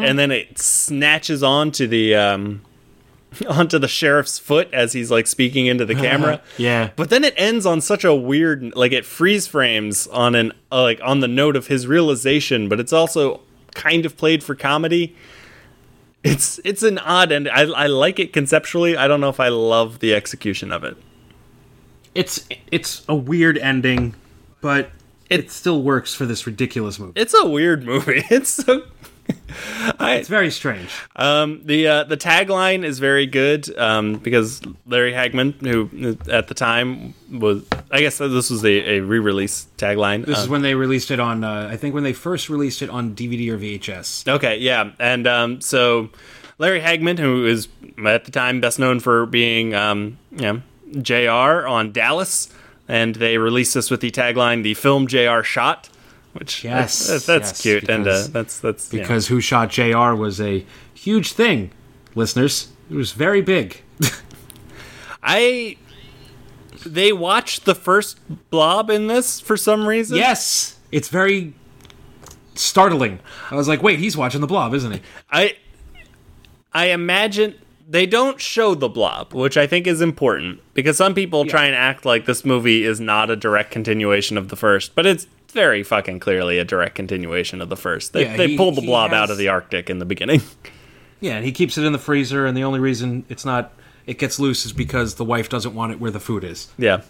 and then it snatches onto the um, (laughs) onto the sheriff's foot as he's like speaking into the (laughs) camera. Yeah. But then it ends on such a weird, like it freeze frames on an uh, like on the note of his realization, but it's also kind of played for comedy. It's it's an odd end. I I like it conceptually. I don't know if I love the execution of it. It's it's a weird ending, but it still works for this ridiculous movie. It's a weird movie. (laughs) It's so. I, It's very strange. Um, the uh, the tagline is very good um, because Larry Hagman, who at the time was, I guess this was a, a re-release tagline. This Uh, is when they released it on. Uh, I think when they first released it on DVD or VHS. okay, yeah, and um, so Larry Hagman, who is at the time best known for being um, you know, J.R. on Dallas, and they released this with the tagline "The film J.R. shot." Which Yes, that's, that's yes, cute and uh, because- that's that's yeah. Because Who Shot J.R. was a huge thing, listeners. It was very big. (laughs) I they watched the first blob in this for some reason. yes, it's very startling. I was like, wait, he's watching the Blob, isn't he? I I imagine they don't show the blob, which I think is important because some people try and act like this movie is not a direct continuation of the first, but it's very fucking clearly a direct continuation of the first. They, Yeah, they he- pulled the he blob out of the Arctic in the beginning. (laughs) Yeah, and he keeps it in the freezer, and the only reason it's not it gets loose is because the wife doesn't want it where the food is. Yeah,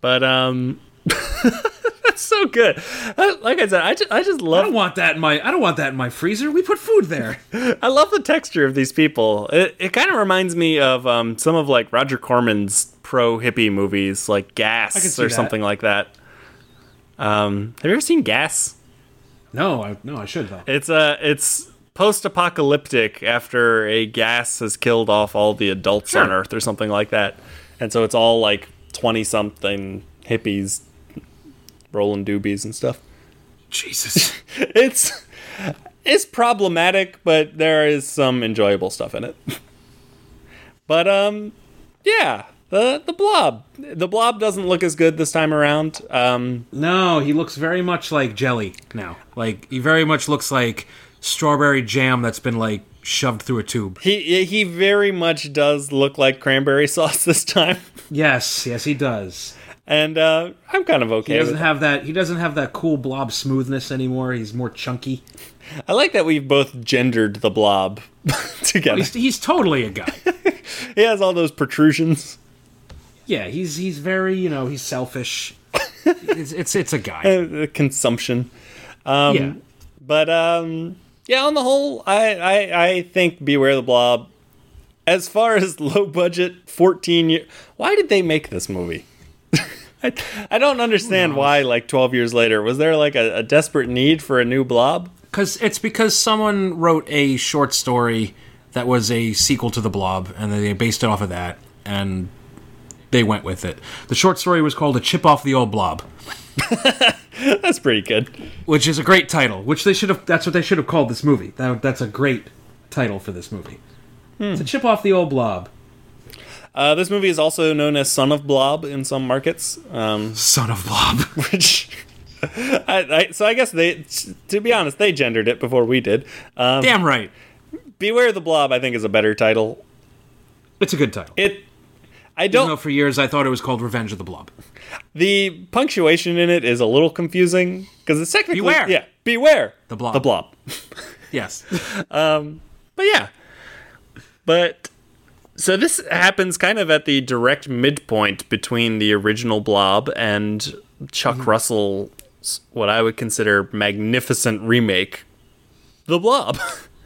but um, (laughs) that's so good. Like I said, I just, I just love. I don't want that in my I don't want that in my freezer. We put food there. (laughs) I love the texture of these people. It, it kind of reminds me of um, some of like Roger Corman's pro hippie movies, like Gas or that. something like that. Um, have you ever seen Gas? no, I no, I should though. It's uh, it's post-apocalyptic after a gas has killed off all the adults on Earth or something like that, and so it's all like twenty-something hippies rolling doobies and stuff. Jesus. (laughs) It's it's problematic, but there is some enjoyable stuff in it. but um, yeah, the the blob, the blob doesn't look as good this time around. Um, No, he looks very much like jelly now. Like he very much looks like strawberry jam that's been like shoved through a tube. he he very much does look like cranberry (laughs) sauce this time, Yes, yes, he does. And uh, I'm kind of okay. He doesn't have that. He doesn't have that cool blob smoothness anymore. He's more chunky. (laughs) I like that we've both gendered the blob (laughs) together. He's, he's totally a guy. (laughs) He has all those protrusions. yeah, he's he's very you know he's selfish. it's, it's it's a guy. uh, consumption. Um, yeah, But um, yeah, on the whole, I, I I think Beware the Blob. As far as low budget, fourteen year, why did they make this movie? I, (laughs) I don't understand why. Like twelve years later, was there like a, a desperate need for a new Blob? because it's because someone wrote a short story that was a sequel to the Blob, and they based it off of that, and they went with it. The short story was called "A Chip Off the Old Blob." (laughs) That's pretty good. which is a great title. Which they should have. That's what they should have called this movie. That, that's a great title for this movie. Hmm. It's a chip off the old blob. Uh, this movie is also known as Son of Blob in some markets, um, (laughs) Son of blob. (laughs) which. I, I, so I guess they, to be honest, they gendered it before we did. Um, Damn right. Beware the Blob, I think, is a better title. It's a good title. It, I don't. Know. For years I thought it was called Revenge of the Blob. The punctuation in it is a little confusing because it's technically Beware. yeah, beware The blob. the blob. Yes. (laughs) But yeah, but so this happens kind of at the direct midpoint between the original Blob and Chuck Mm-hmm. Russell's what I would consider magnificent remake, The Blob.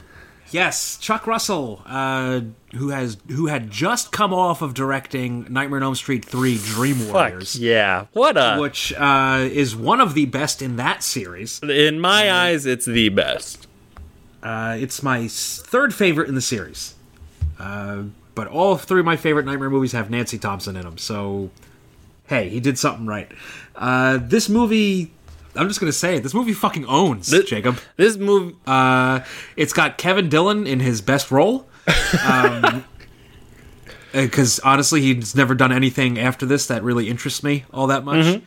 (laughs) yes. Chuck Russell, uh, who has who had just come off of directing Nightmare on Elm Street three: Dream Warriors. Fuck yeah! What a which uh, is one of the best in that series. in my eyes, it's the best. Uh, it's my third favorite in the series. Uh, but all three of my favorite Nightmare movies have Nancy Thompson in them. So, hey, he did something right. Uh, this movie, I'm just going to say it. This movie fucking owns, Th- Jacob. This movie, Uh, it's got Kevin Dillon in his best role. (laughs) Because honestly, he's never done anything after this that really interests me all that much.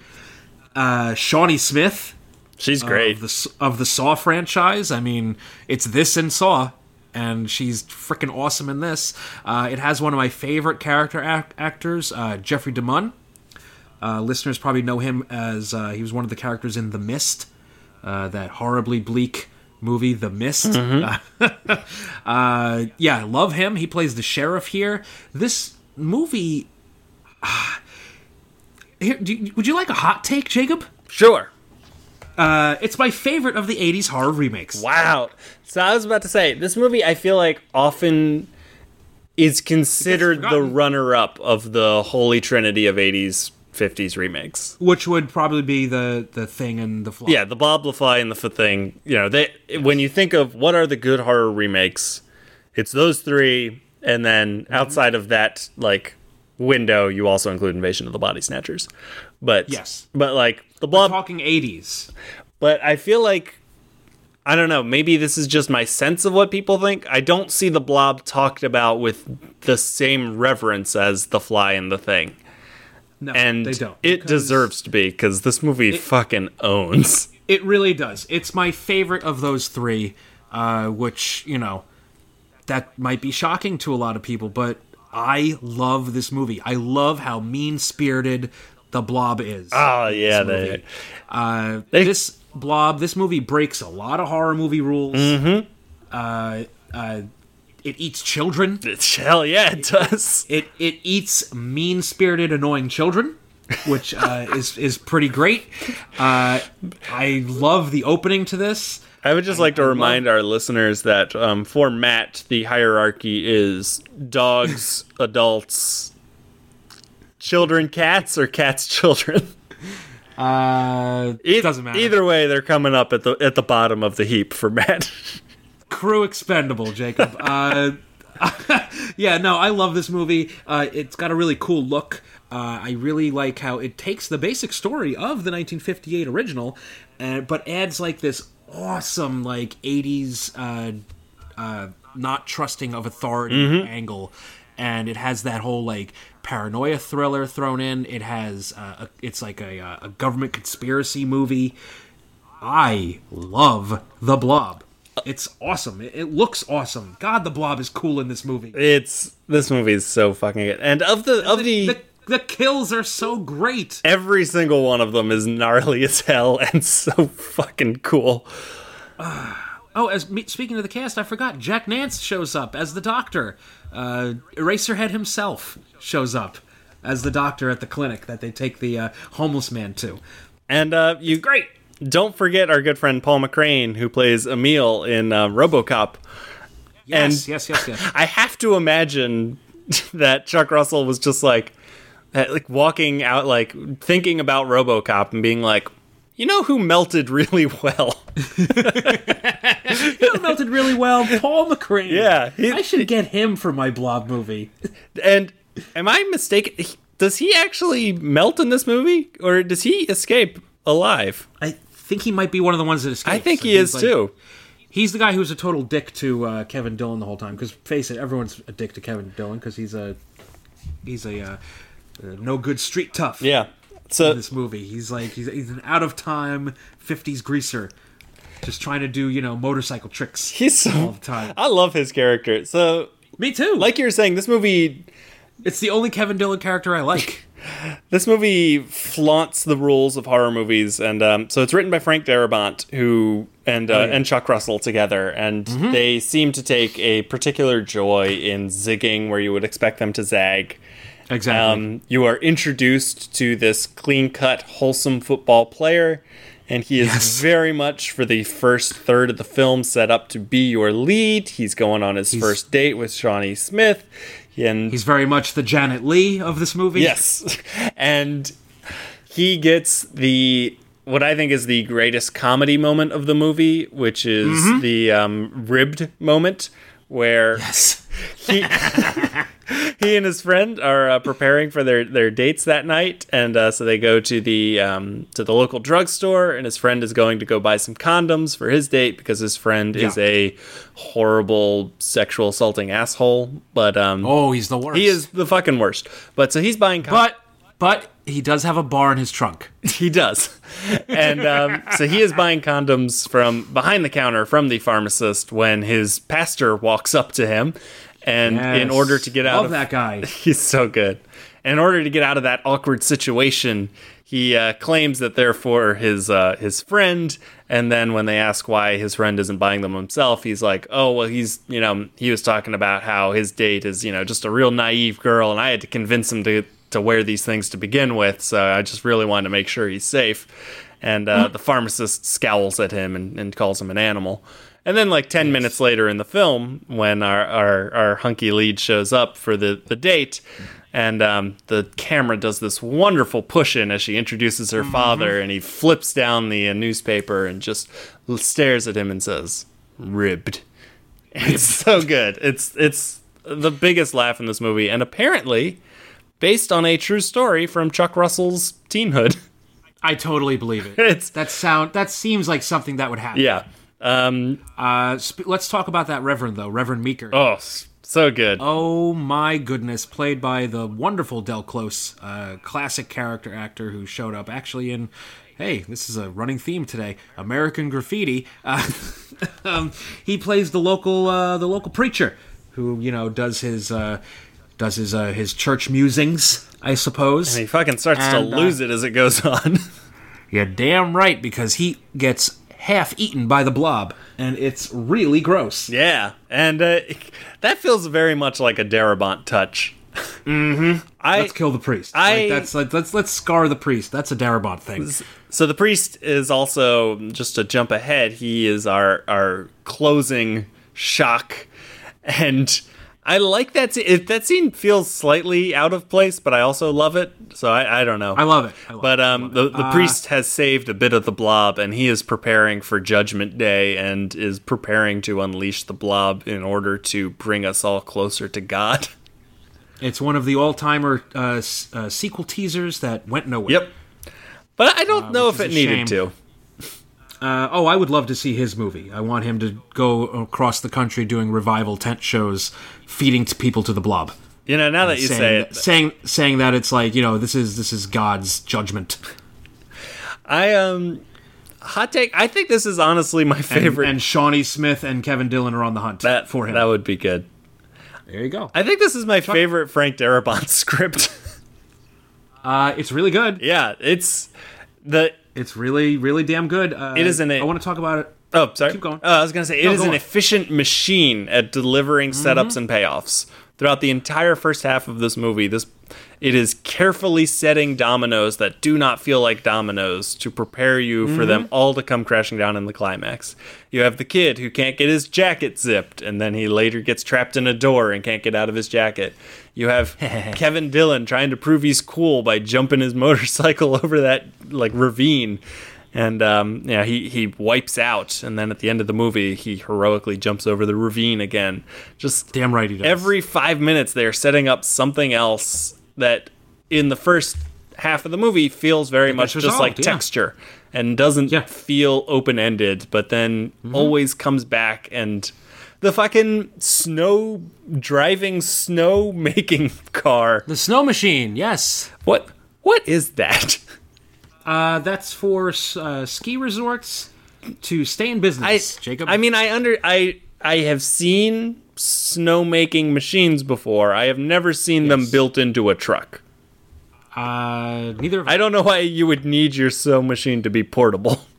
Uh, Shawnee Smith she's great. of the of the Saw franchise. I mean, it's this and Saw, and she's freaking awesome in this. Uh, it has one of my favorite character ac- actors, uh, Jeffrey DeMunn. Uh, listeners probably know him as uh, he was one of the characters in The Mist, uh, that horribly bleak movie, The Mist. (laughs) uh, yeah, I love him. He plays the sheriff here. This movie. here, do you- would you like a hot take, Jacob? sure. Uh, it's my favorite of the 80s horror remakes. Wow. So I was about to say, this movie I feel like often is considered the runner up of the holy trinity of 80s 50s remakes. Which would probably be the, the thing and the fly. Yeah, the Bob LaFly and the thing, you know, they when you think of what are the good horror remakes, it's those 3 and then mm-hmm. outside of that like window you also include Invasion of the Body Snatchers. But Yes. But like the Blob Talking 80s. but I feel like I don't know, maybe this is just my sense of what people think. I don't see the blob talked about with the same reverence as the fly and the thing. No, And they don't. it deserves to be because this movie fucking owns. It really does. It's my favorite of those three, uh, which, you know, that might be shocking to a lot of people, but I love this movie. I love how mean spirited the blob is. Oh yeah, they, Uh, They- this blob, this movie breaks a lot of horror movie rules. Mm-hmm. Uh, uh, it eats children. It's, hell yeah, it does. It it eats mean spirited, annoying children, which uh, (laughs) is is pretty great. Uh, I love the opening to this. I would just like to remind our listeners that um, for Matt, the hierarchy is dogs, (laughs) adults, children, cats, or cats, children. Uh, it doesn't matter. Either way, they're coming up at the at the bottom of the heap for (laughs) Matt. crew expendable, Jacob. (laughs) Uh, (laughs) yeah, no, I love this movie. Uh, it's got a really cool look. Uh, I really like how it takes the basic story of the 1958 original, uh, but adds like this awesome like 80s uh, uh, not trusting of authority angle, and it has that whole like paranoia thriller thrown in. It has uh, a, it's like a, uh, a government conspiracy movie. I love the Blob. It's awesome. It, it looks awesome. God, the Blob is cool in this movie. it's this movie is so fucking good, and of the of the, the the kills are so great. every single one of them is gnarly as hell and so fucking cool. (sighs) Oh, as me, speaking of the cast, I forgot Jack Nance shows up as the doctor. Uh, Eraserhead himself shows up as the doctor at the clinic that they take the uh, homeless man to. And uh, you Great. don't forget our good friend Paul McCrane, who plays Emil in uh, RoboCop. Yes, And- yes, yes, yes. (laughs) I have to imagine (laughs) that Chuck Russell was just like, uh, like walking out, like thinking about RoboCop and being like, you know who melted really (laughs) well? You know, melted really well. Paul McCrane. Yeah, he- I should get him for my Blob movie. And am I mistaken? Does he actually melt in this movie, or does he escape alive? I think he might be one of the ones that escapes. I think he is like- too. He's the guy who's a total dick to uh, Kevin Dillon the whole time. Because face it, everyone's a dick to Kevin Dillon because he's a he's a uh, uh, no good street tough. Yeah. So in this movie, he's like he's, he's an out of time '50s greaser, just trying to do you know motorcycle tricks he's all so. the time. I love his character. So, Me too. like you were saying, this movie it's the only Kevin Dillon character I like. (laughs) this movie flaunts the rules of horror movies, and um, so it's written by Frank Darabont, who and uh, Oh, yeah. and Chuck Russell together, and they seem to take a particular joy in zigging where you would expect them to zag. Exactly. Um, you are introduced to this clean-cut, wholesome football player, and he is Yes. very much for the first third of the film set up to be your lead. He's going on his first date with Shawnee Smith, and he's very much the Janet Leigh of this movie. Yes. (laughs) And he gets the what I think is the greatest comedy moment of the movie, which is the um, ribbed moment where Yes. he (laughs) (laughs) he and his friend are uh, preparing for their, their dates that night, and uh, so they go to the um, to the local drugstore, and his friend is going to go buy some condoms for his date because his friend is a horrible sexual assaulting asshole. But um, Oh, he's the worst. he is the fucking worst. But so he's buying condoms. But but he does have a bar in his trunk. (laughs) He does. And um, so he is buying condoms from behind the counter from the pharmacist when his pastor walks up to him. And in order to get out Love of that guy. (laughs) he's so good. In order to get out of that awkward situation, he uh, claims that they're for his uh, his friend. And then when they ask why his friend isn't buying them himself, he's like, "Oh, well, he's you know he was talking about how his date is you know just a real naive girl, and I had to convince him to to wear these things to begin with. So I just really wanted to make sure he's safe." And uh, the pharmacist scowls at him and, and calls him an animal. And then, like 10 minutes later in the film, when our, our, our hunky lead shows up for the, the date, and um, the camera does this wonderful push in as she introduces her father, and he flips down the uh, newspaper and just stares at him and says, Ribbed. (laughs) It's so good. It's, it's the biggest laugh in this movie, and apparently based on a true story from Chuck Russell's teenhood. I totally believe it. (laughs) It's- that sound that seems like something that would happen. yeah. Um, Uh, sp- let's talk about that Reverend though, Reverend Meeker. oh, so good. Oh my goodness, played by the wonderful Del Close, uh, classic character actor who showed up actually in. Hey, this is a running theme today. American Graffiti. Uh, (laughs) um, he plays the local uh, the local preacher who you know does his uh, does his uh, his church musings, I suppose. And he fucking starts And, to uh, lose it as it goes on. (laughs) You're damn right because he gets half eaten by the blob, and it's really gross. Yeah, and uh, that feels very much like a Darabont touch. mm-hmm. I Let's kill the priest. I- Like, that's like, let's let's scar the priest. That's a Darabont thing. so the priest is also just to jump ahead. He is our our closing shock, and I like that. scene. That scene feels slightly out of place, but I also love it. So I, I don't know. I love it. I love But um, love the, it. the Uh, priest has saved a bit of the blob, and he is preparing for Judgment Day, and is preparing to unleash the blob in order to bring us all closer to God. (laughs) It's one of the all-timer uh, uh, sequel teasers that went nowhere. Yep. But I don't know if it needed shame. to. Uh, oh, I would love to see his movie. I want him to go across the country doing revival tent shows, feeding to people to the blob. You know, now that you saying, say it, saying saying that it's like you know this is this is God's judgment. I um, hot take. I think this is honestly my favorite. and Shawnee Smith and Kevin Dillon are on the hunt that for him. That would be good. there you go. I think this is my favorite Frank Darabont (laughs) script. Uh, it's really good. yeah, it's the. It's really really damn good. Uh, It is an- I want to talk about it. Oh, sorry. Keep going. Uh, I was going to say it No, is go an on. efficient machine at delivering Mm-hmm. setups and payoffs throughout the entire first half of this movie. This it is carefully setting dominoes that do not feel like dominoes to prepare you for them Mm-hmm. all to come crashing down in the climax. You have the kid who can't get his jacket zipped, and then he later gets trapped in a door and can't get out of his jacket. You have (laughs) Kevin Dillon trying to prove he's cool by jumping his motorcycle (laughs) over that like ravine and um, yeah, he he wipes out, and then at the end of the movie, he heroically jumps over the ravine again. Just Damn right he does. every five minutes, they're setting up something else that in the first half of the movie feels very much just like yeah. texture and doesn't Yeah. feel open ended, but then always comes back and. The fucking snow driving snow making (laughs) car. the snow machine. Yes. What what is that? (laughs) Uh, that's for uh, ski resorts to stay in I, business. Jacob. I mean, I under I I have seen snowmaking machines before. I have never seen them built into a truck. uh, neither. Of I don't know why you would need your sew machine to be portable. (laughs)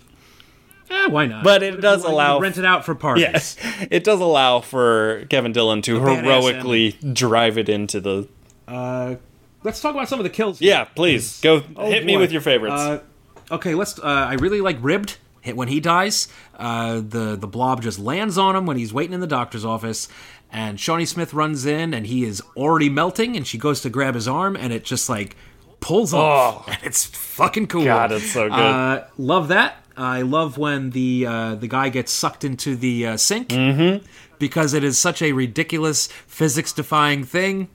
Eh, why not? But it does Why- allow- rent it out for parties. Yes, (laughs) it does allow for Kevin Dillon to heroically drive it into the. Uh, let's talk about some of the kills. Yeah, please go Oh, hit me with your favorites. Uh, okay, let's. Uh, I really like ribbed. Hit when he dies. Uh, the the blob just lands on him when he's waiting in the doctor's office, and Shawnee Smith runs in and he is already melting, and she goes to grab his arm, and it just like pulls off, and it's fucking cool. Oh. God, it's so good. Uh, love that. I love when the uh, the guy gets sucked into the uh, sink Mm-hmm. because it is such a ridiculous physics defying thing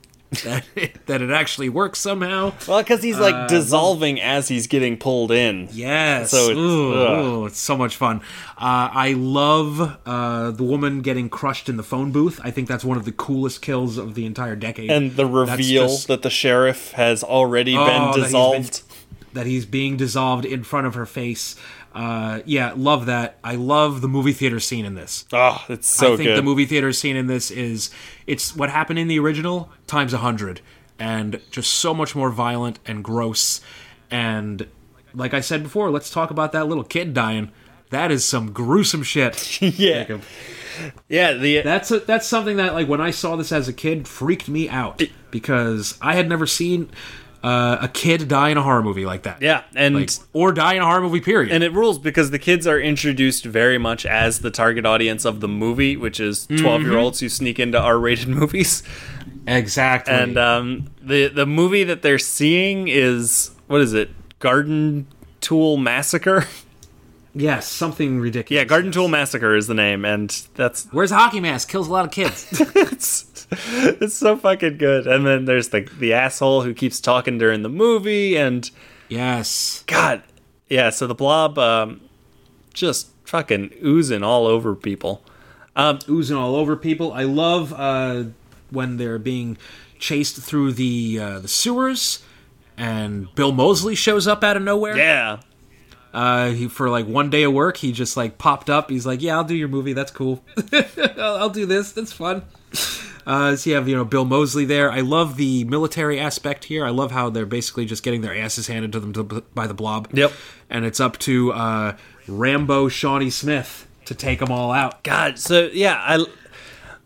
that it, that it actually works somehow. well, because he's like dissolving as he's getting pulled in. Yes. So it's- ooh, ooh, it's so much fun. Uh, I love uh, the woman getting crushed in the phone booth. I think that's one of the coolest kills of the entire decade. And the reveal just- that the sheriff has already Oh, been that he's been- dissolved. that he's being dissolved in front of her face. Uh, yeah, love that. I love the movie theater scene in this. Oh, it's so good. I think good. the movie theater scene in this is it's what happened in the original times a hundred, and just so much more violent and gross. And like I said before, let's talk about that little kid dying. That is some gruesome shit. (laughs) yeah, yeah. The That's a, that's something that like when I saw this as a kid freaked me out because I had never seen uh, a kid die in a horror movie like that. yeah, and Like, or die in a horror movie. Period. and it rules because the kids are introduced very much as the target audience of the movie, which is 12 year olds who sneak into R rated (laughs) movies. exactly. And um, the the movie that they're seeing is what is it? Garden Tool Massacre. (laughs) yes, something ridiculous. yeah, Garden Tool Massacre is the name, and that's Where's a hockey mask? Kills a lot of kids. (laughs) it's (laughs) it's so fucking good. And then there's the the asshole who keeps talking during the movie, and yes. God, yeah. So the blob, um, just fucking oozing all over people. um, oozing all over people. I love uh, when they're being chased through the uh, the sewers, and Bill Moseley shows up out of nowhere. Yeah, Uh, he for like one day of work, he just like popped up. He's like, "Yeah, I'll do your movie. That's cool. (laughs) I'll, I'll do this. That's fun." Uh, so you have you know Bill Moseley there. I love the military aspect here. I love how they're basically just getting their asses handed to them to, by the Blob. Yep. And it's up to uh, Rambo Shawnee Smith to take them all out. God, so yeah, I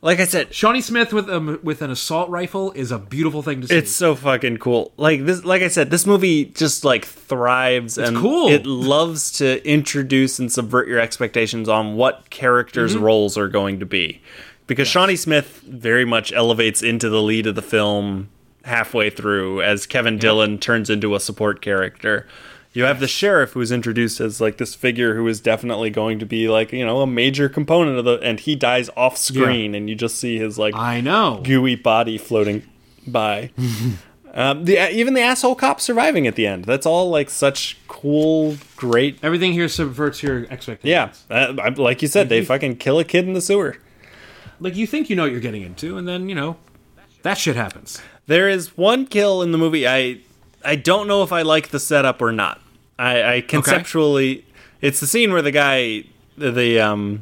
like I said, Shawnee Smith with a, with an assault rifle is a beautiful thing to see. It's so fucking cool. Like this, like I said, this movie just like thrives and cool. It loves to introduce and subvert your expectations on what characters' Mm-hmm. roles are going to be, because Shawnee Smith very much elevates into the lead of the film halfway through as Kevin Dillon turns into a support character. You have the sheriff who's introduced as like this figure who is definitely going to be like you know a major component of the, and he dies off screen, and you just see his like I know. gooey body floating by. (laughs) um, the even the asshole cop surviving at the end. That's all like such cool, great. Everything here subverts your expectations. Yeah, uh, like you said, they fucking kill a kid in the sewer. Like you think you know what you're getting into, and then you know that shit happens. There is one kill in the movie. I I don't know if I like the setup or not. I, I conceptually, it's the scene where the guy, the, the um,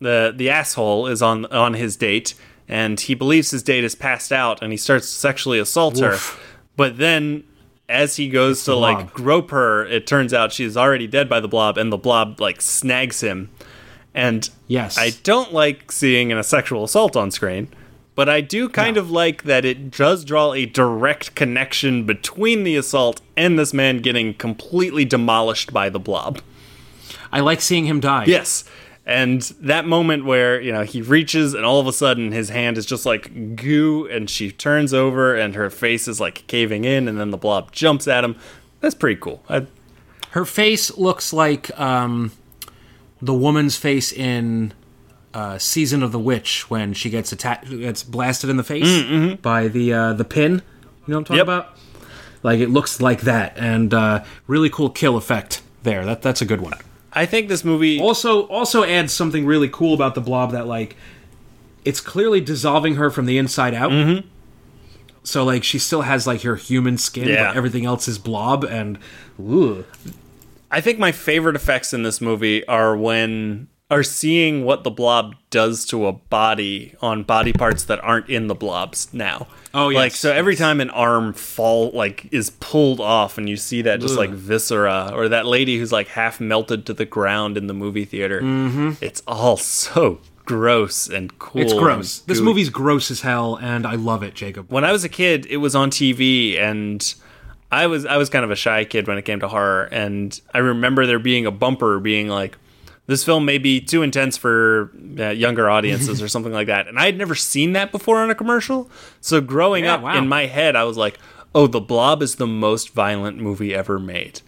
the the asshole is on on his date, and he believes his date is passed out, and he starts to sexually assault her. But then, as he goes to like blob. grope her, it turns out she's already dead by the blob, and the blob like snags him. And Yes. I don't like seeing a sexual assault on screen, but I do kind No. of like that it does draw a direct connection between the assault and this man getting completely demolished by the blob. I like seeing him die. Yes. And that moment where, you know, he reaches and all of a sudden his hand is just like goo and she turns over and her face is like caving in and then the blob jumps at him. That's pretty cool. I, Her face looks like um, the woman's face in uh, Season of the Witch when she gets attacked, gets blasted in the face by the uh, the pin. You know what I'm talking Yep. about? Like it looks like that, and uh, really cool kill effect there. That that's a good one. I think this movie Also, also adds something really cool about the blob that like it's clearly dissolving her from the inside out. Mm-hmm. So like she still has like her human skin, Yeah. but everything else is blob, and ooh, I think my favorite effects in this movie are when are seeing what the blob does to a body on body parts that aren't in the blobs now. Oh, yeah. Like so every time an arm fall like is pulled off and you see that just Ugh. like viscera or that lady who's like half melted to the ground in the movie theater. Mm-hmm. It's all so gross and cool. it's gross. This movie's gross as hell, and I love it, Jacob. when I was a kid, it was on TV, and I was I was kind of a shy kid when it came to horror, and I remember there being a bumper being like, "This film may be too intense for uh, younger audiences" or (laughs) something like that, and I had never seen that before on a commercial. So growing Yeah, up wow. in my head, I was like, "Oh, The Blob is the most violent movie ever made,"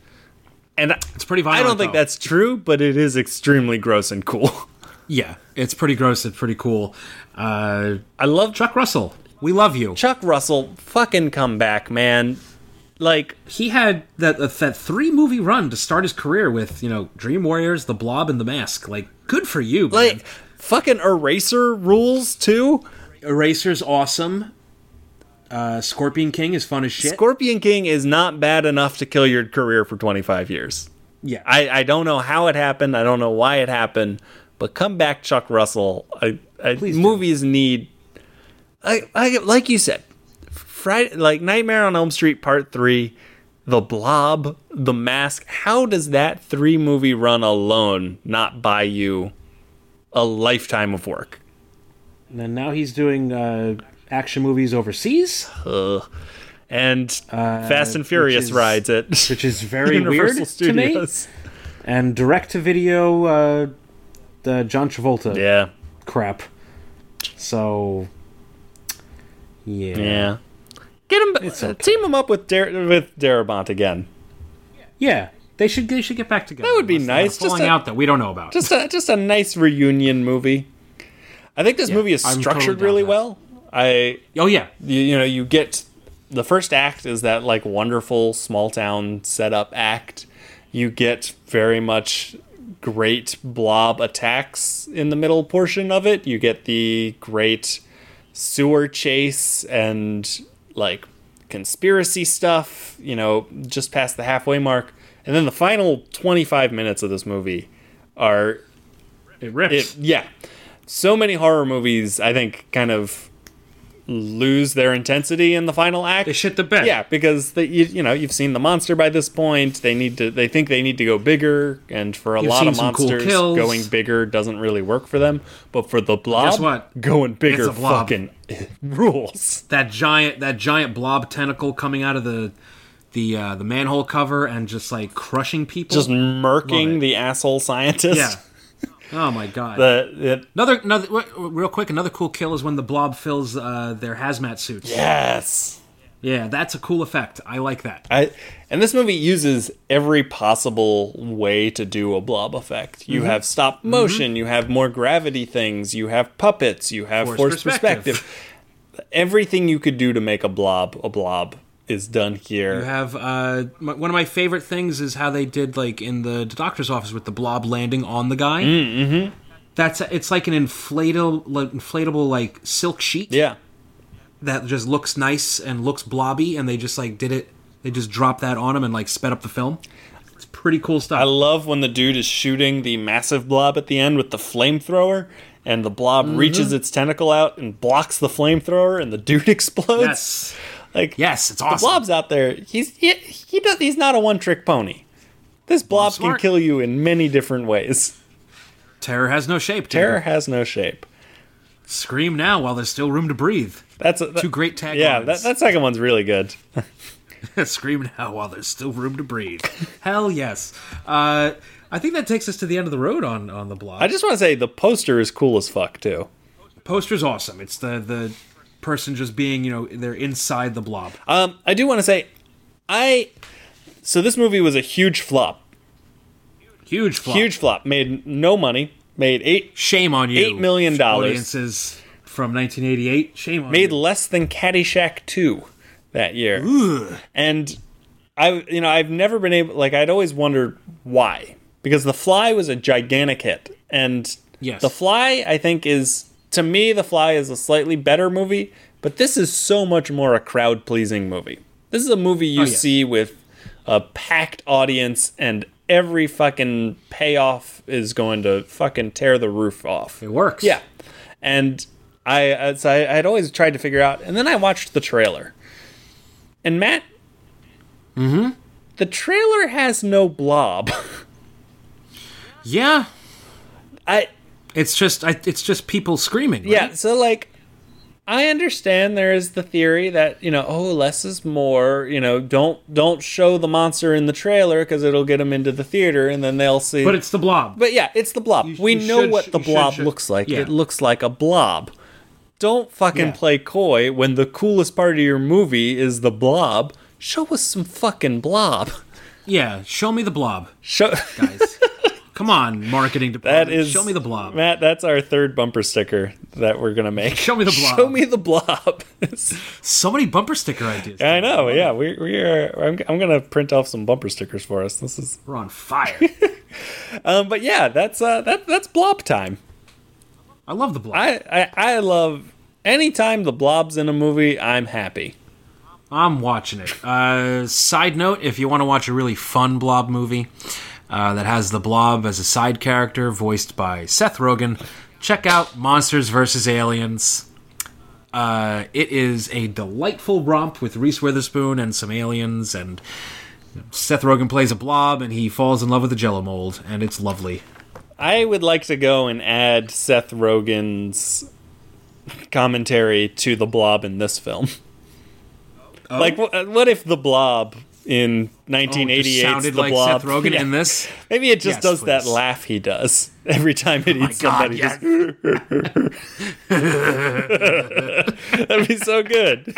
and It's pretty violent. I don't think though. that's true, but it is extremely gross and cool. (laughs) yeah. It's pretty gross. and pretty cool. Uh, I love Chuck Russell, we love you. Chuck Russell. Fucking come back, man. Like He had that that three movie run to start his career with, you know, Dream Warriors, The Blob, and The Mask. Like, good for you, man. like fucking eraser rules too Eraser's awesome. Uh, Scorpion King is fun as shit. scorpion king is not bad enough to kill your career for 25 years yeah, i, I don't know how it happened i don't know why it happened but come back chuck russell I, I, Please do. movies need I, I like you said friday like nightmare on elm street part 3 the blob the mask how does that three movie run alone not buy you a lifetime of work and then now he's doing uh, action movies overseas, Ugh. And Fast and Furious is- rides it. which is very (laughs) Universal weird to me. And direct to video, uh, the John Travolta Yeah, crap. So, yeah, yeah. Get him. It's uh, okay. Team him up with Dar- with Darabont again. yeah. They should they should get back together. That would be unless they nice, just a- out that we don't know about. Just a just a nice reunion movie. I think this movie is structured totally really that. well. I oh yeah, you, you know you get the first act is that like wonderful small town setup act. You get very much great blob attacks in the middle portion of it. You get the great sewer chase and like conspiracy stuff, you know, just past the halfway mark. And then the final 25 minutes of this movie are it rips. it yeah. So many horror movies I think kind of lose their intensity in the final act. They shit the bed. Yeah, because they, you, you know you've seen the monster by this point. They need to. They think they need to go bigger, and for a You've lot of some cool monsters, going bigger doesn't really work for them. But for the blob, guess what? going bigger fucking (laughs) rules. that giant that giant blob tentacle coming out of the the uh, the manhole cover and just like crushing people. Just murking the asshole scientist. yeah. (laughs) Oh my god. The, it, another another real quick another cool kill is when the blob fills uh, their hazmat suits. yes. Yeah, that's a cool effect. I like that. I and this movie uses every possible way to do a blob effect. You Mm-hmm. have stop motion, you have more gravity things, you have puppets, you have Forced forced perspective. perspective. Everything you could do to make a blob a blob is done here. You have uh, m- one of my favorite things is how they did like in the doctor's office with the blob landing on the guy. Mm-hmm. That's it's like an inflatable, like, inflatable like silk sheet. yeah. that just looks nice and looks blobby, and they just like did it. They just dropped that on him and like sped up the film. It's pretty cool stuff. I love when the dude is shooting the massive blob at the end with the flamethrower and the blob Mm-hmm. reaches its tentacle out and blocks the flamethrower and the dude (laughs) explodes. yes, Like yes, it's awesome. the blob's out there. He's he, he does he's not a one trick pony. This blob can kill you in many different ways. Terror has no shape. Terror Terror. has no shape. Scream now while there's still room to breathe. That's a, that- Two great taglines. Yeah, that, that second one's really good. (laughs) (laughs) Scream now while there's still room to breathe. Hell yes. Uh, I think that takes us to the end of the road on on the blog. I just want to say the poster is cool as fuck too. Poster's awesome. It's the the person just being you know they're inside the blob. Um, I do want to say, I so this movie was a huge flop. Huge flop. Huge flop. Made no money. Made eight. Shame on you. $8 million. Audiences from 1988. Shame on Made you. less than Caddyshack two that year. And I, you know, I've never been able. Like, I'd always wondered why. Because The Fly was a gigantic hit, and Yes. The Fly, I think, is to me, The Fly is a slightly better movie. But this is so much more a crowd pleasing movie. This is a movie you Oh, see with a packed audience and every fucking payoff is going to fucking tear the roof off. It works. Yeah, and I so I had always tried to figure out, and then I watched the trailer, and Matt, mm-hmm. the trailer has no blob. (laughs) Yeah. I It's just I, it's just people screaming. Right? yeah, so like. I understand there is the theory that you know, oh, less is more. You know, don't don't show the monster in the trailer because it'll get them into the theater, and then they'll see. But it's the blob. But yeah, it's the blob. You- we you know should- what the you should blob looks like. yeah. It looks like a blob. Don't fucking Yeah. play coy when the coolest part of your movie is the blob. Show us some fucking blob. yeah. Show me the blob, Show guys. (laughs) Come on, marketing that department. is Show me the blob. Matt, that's our third bumper sticker that we're gonna make. Show me the (laughs) blob. Show me the blob. (laughs) So many bumper sticker ideas. I know, yeah. We we are I'm, I'm gonna print off some bumper stickers for us. This is We're on fire. (laughs) um but yeah, that's uh that that's blob time. I love the blob. I, I I love anytime the blob's in a movie, I'm happy. I'm watching it. Uh, side note: If you want to watch a really fun Blob movie uh, that has the Blob as a side character, voiced by Seth Rogen, check out Monsters vs. Aliens. Uh, it is a delightful romp with Reese Witherspoon and some aliens, and Seth Rogen plays a blob, and he falls in love with a Jello mold, and it's lovely. I would like to go and add Seth Rogen's commentary to the blob in this film. Like, what if the blob in Oh, 1988 sounded the like blob? Seth Rogen (laughs) Yeah. in this. Maybe it just Yes, does that laugh he does (laughs) every time it eats God, somebody. yes. (laughs) That'd be so good.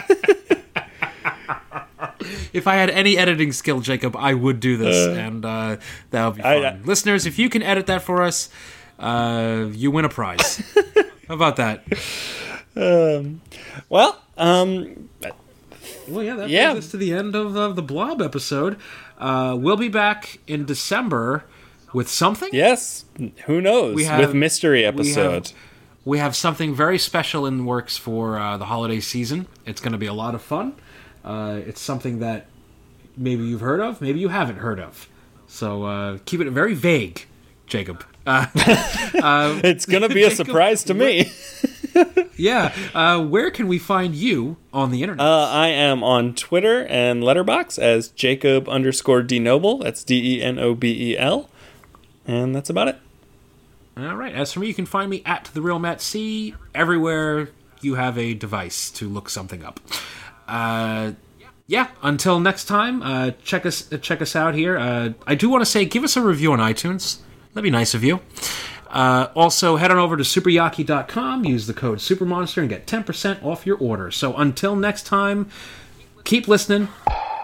If I had any editing skill, Jacob, I would do this, and uh, that would be fun. I- I- Listeners, if you can edit that for us, uh, you win a prize. How about that? Well, um, Well, yeah, that Yeah. brings us to the end of, of the Blob episode. Uh, we'll be back in December with something. yes. Who knows? Have- With mystery we have, we have something very special in the works for uh, the holiday season. It's going to be a lot of fun. Uh, it's something that maybe you've heard of, maybe you haven't heard of. So uh, keep it very vague, Jacob. Uh, (laughs) It's gonna be a (laughs) surprise to me. (laughs) yeah. Uh, where can we find you on the internet? Uh, I am on Twitter and Letterboxd as Jacob underscore Denobel. That's D E N O B E L. And that's about it. All right. As for me, you can find me at the real Matt C everywhere you have a device to look something up. Uh, yeah. Until next time, uh, check us check us out here. Uh, I do want to say, give us a review on iTunes. That'd be nice of you. Uh, also, head on over to superyaki.com, use the code SUPERMONSTER, and get 10% off your order. So until next time, keep listening.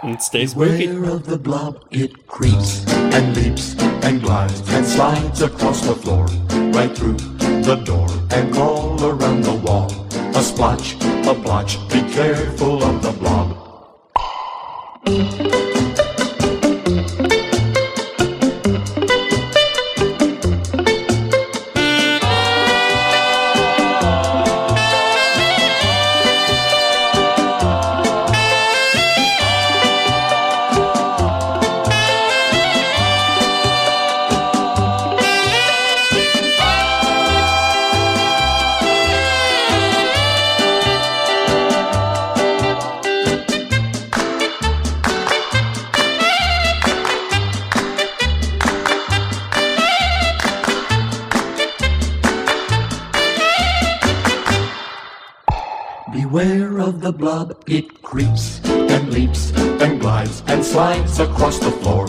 And stay spooky. Beware of the blob, it creeps and leaps and glides and slides across the floor, right through the door and all around the wall. A splotch, a blotch, be careful of the blob. Creeps and leaps and glides and slides across the floor,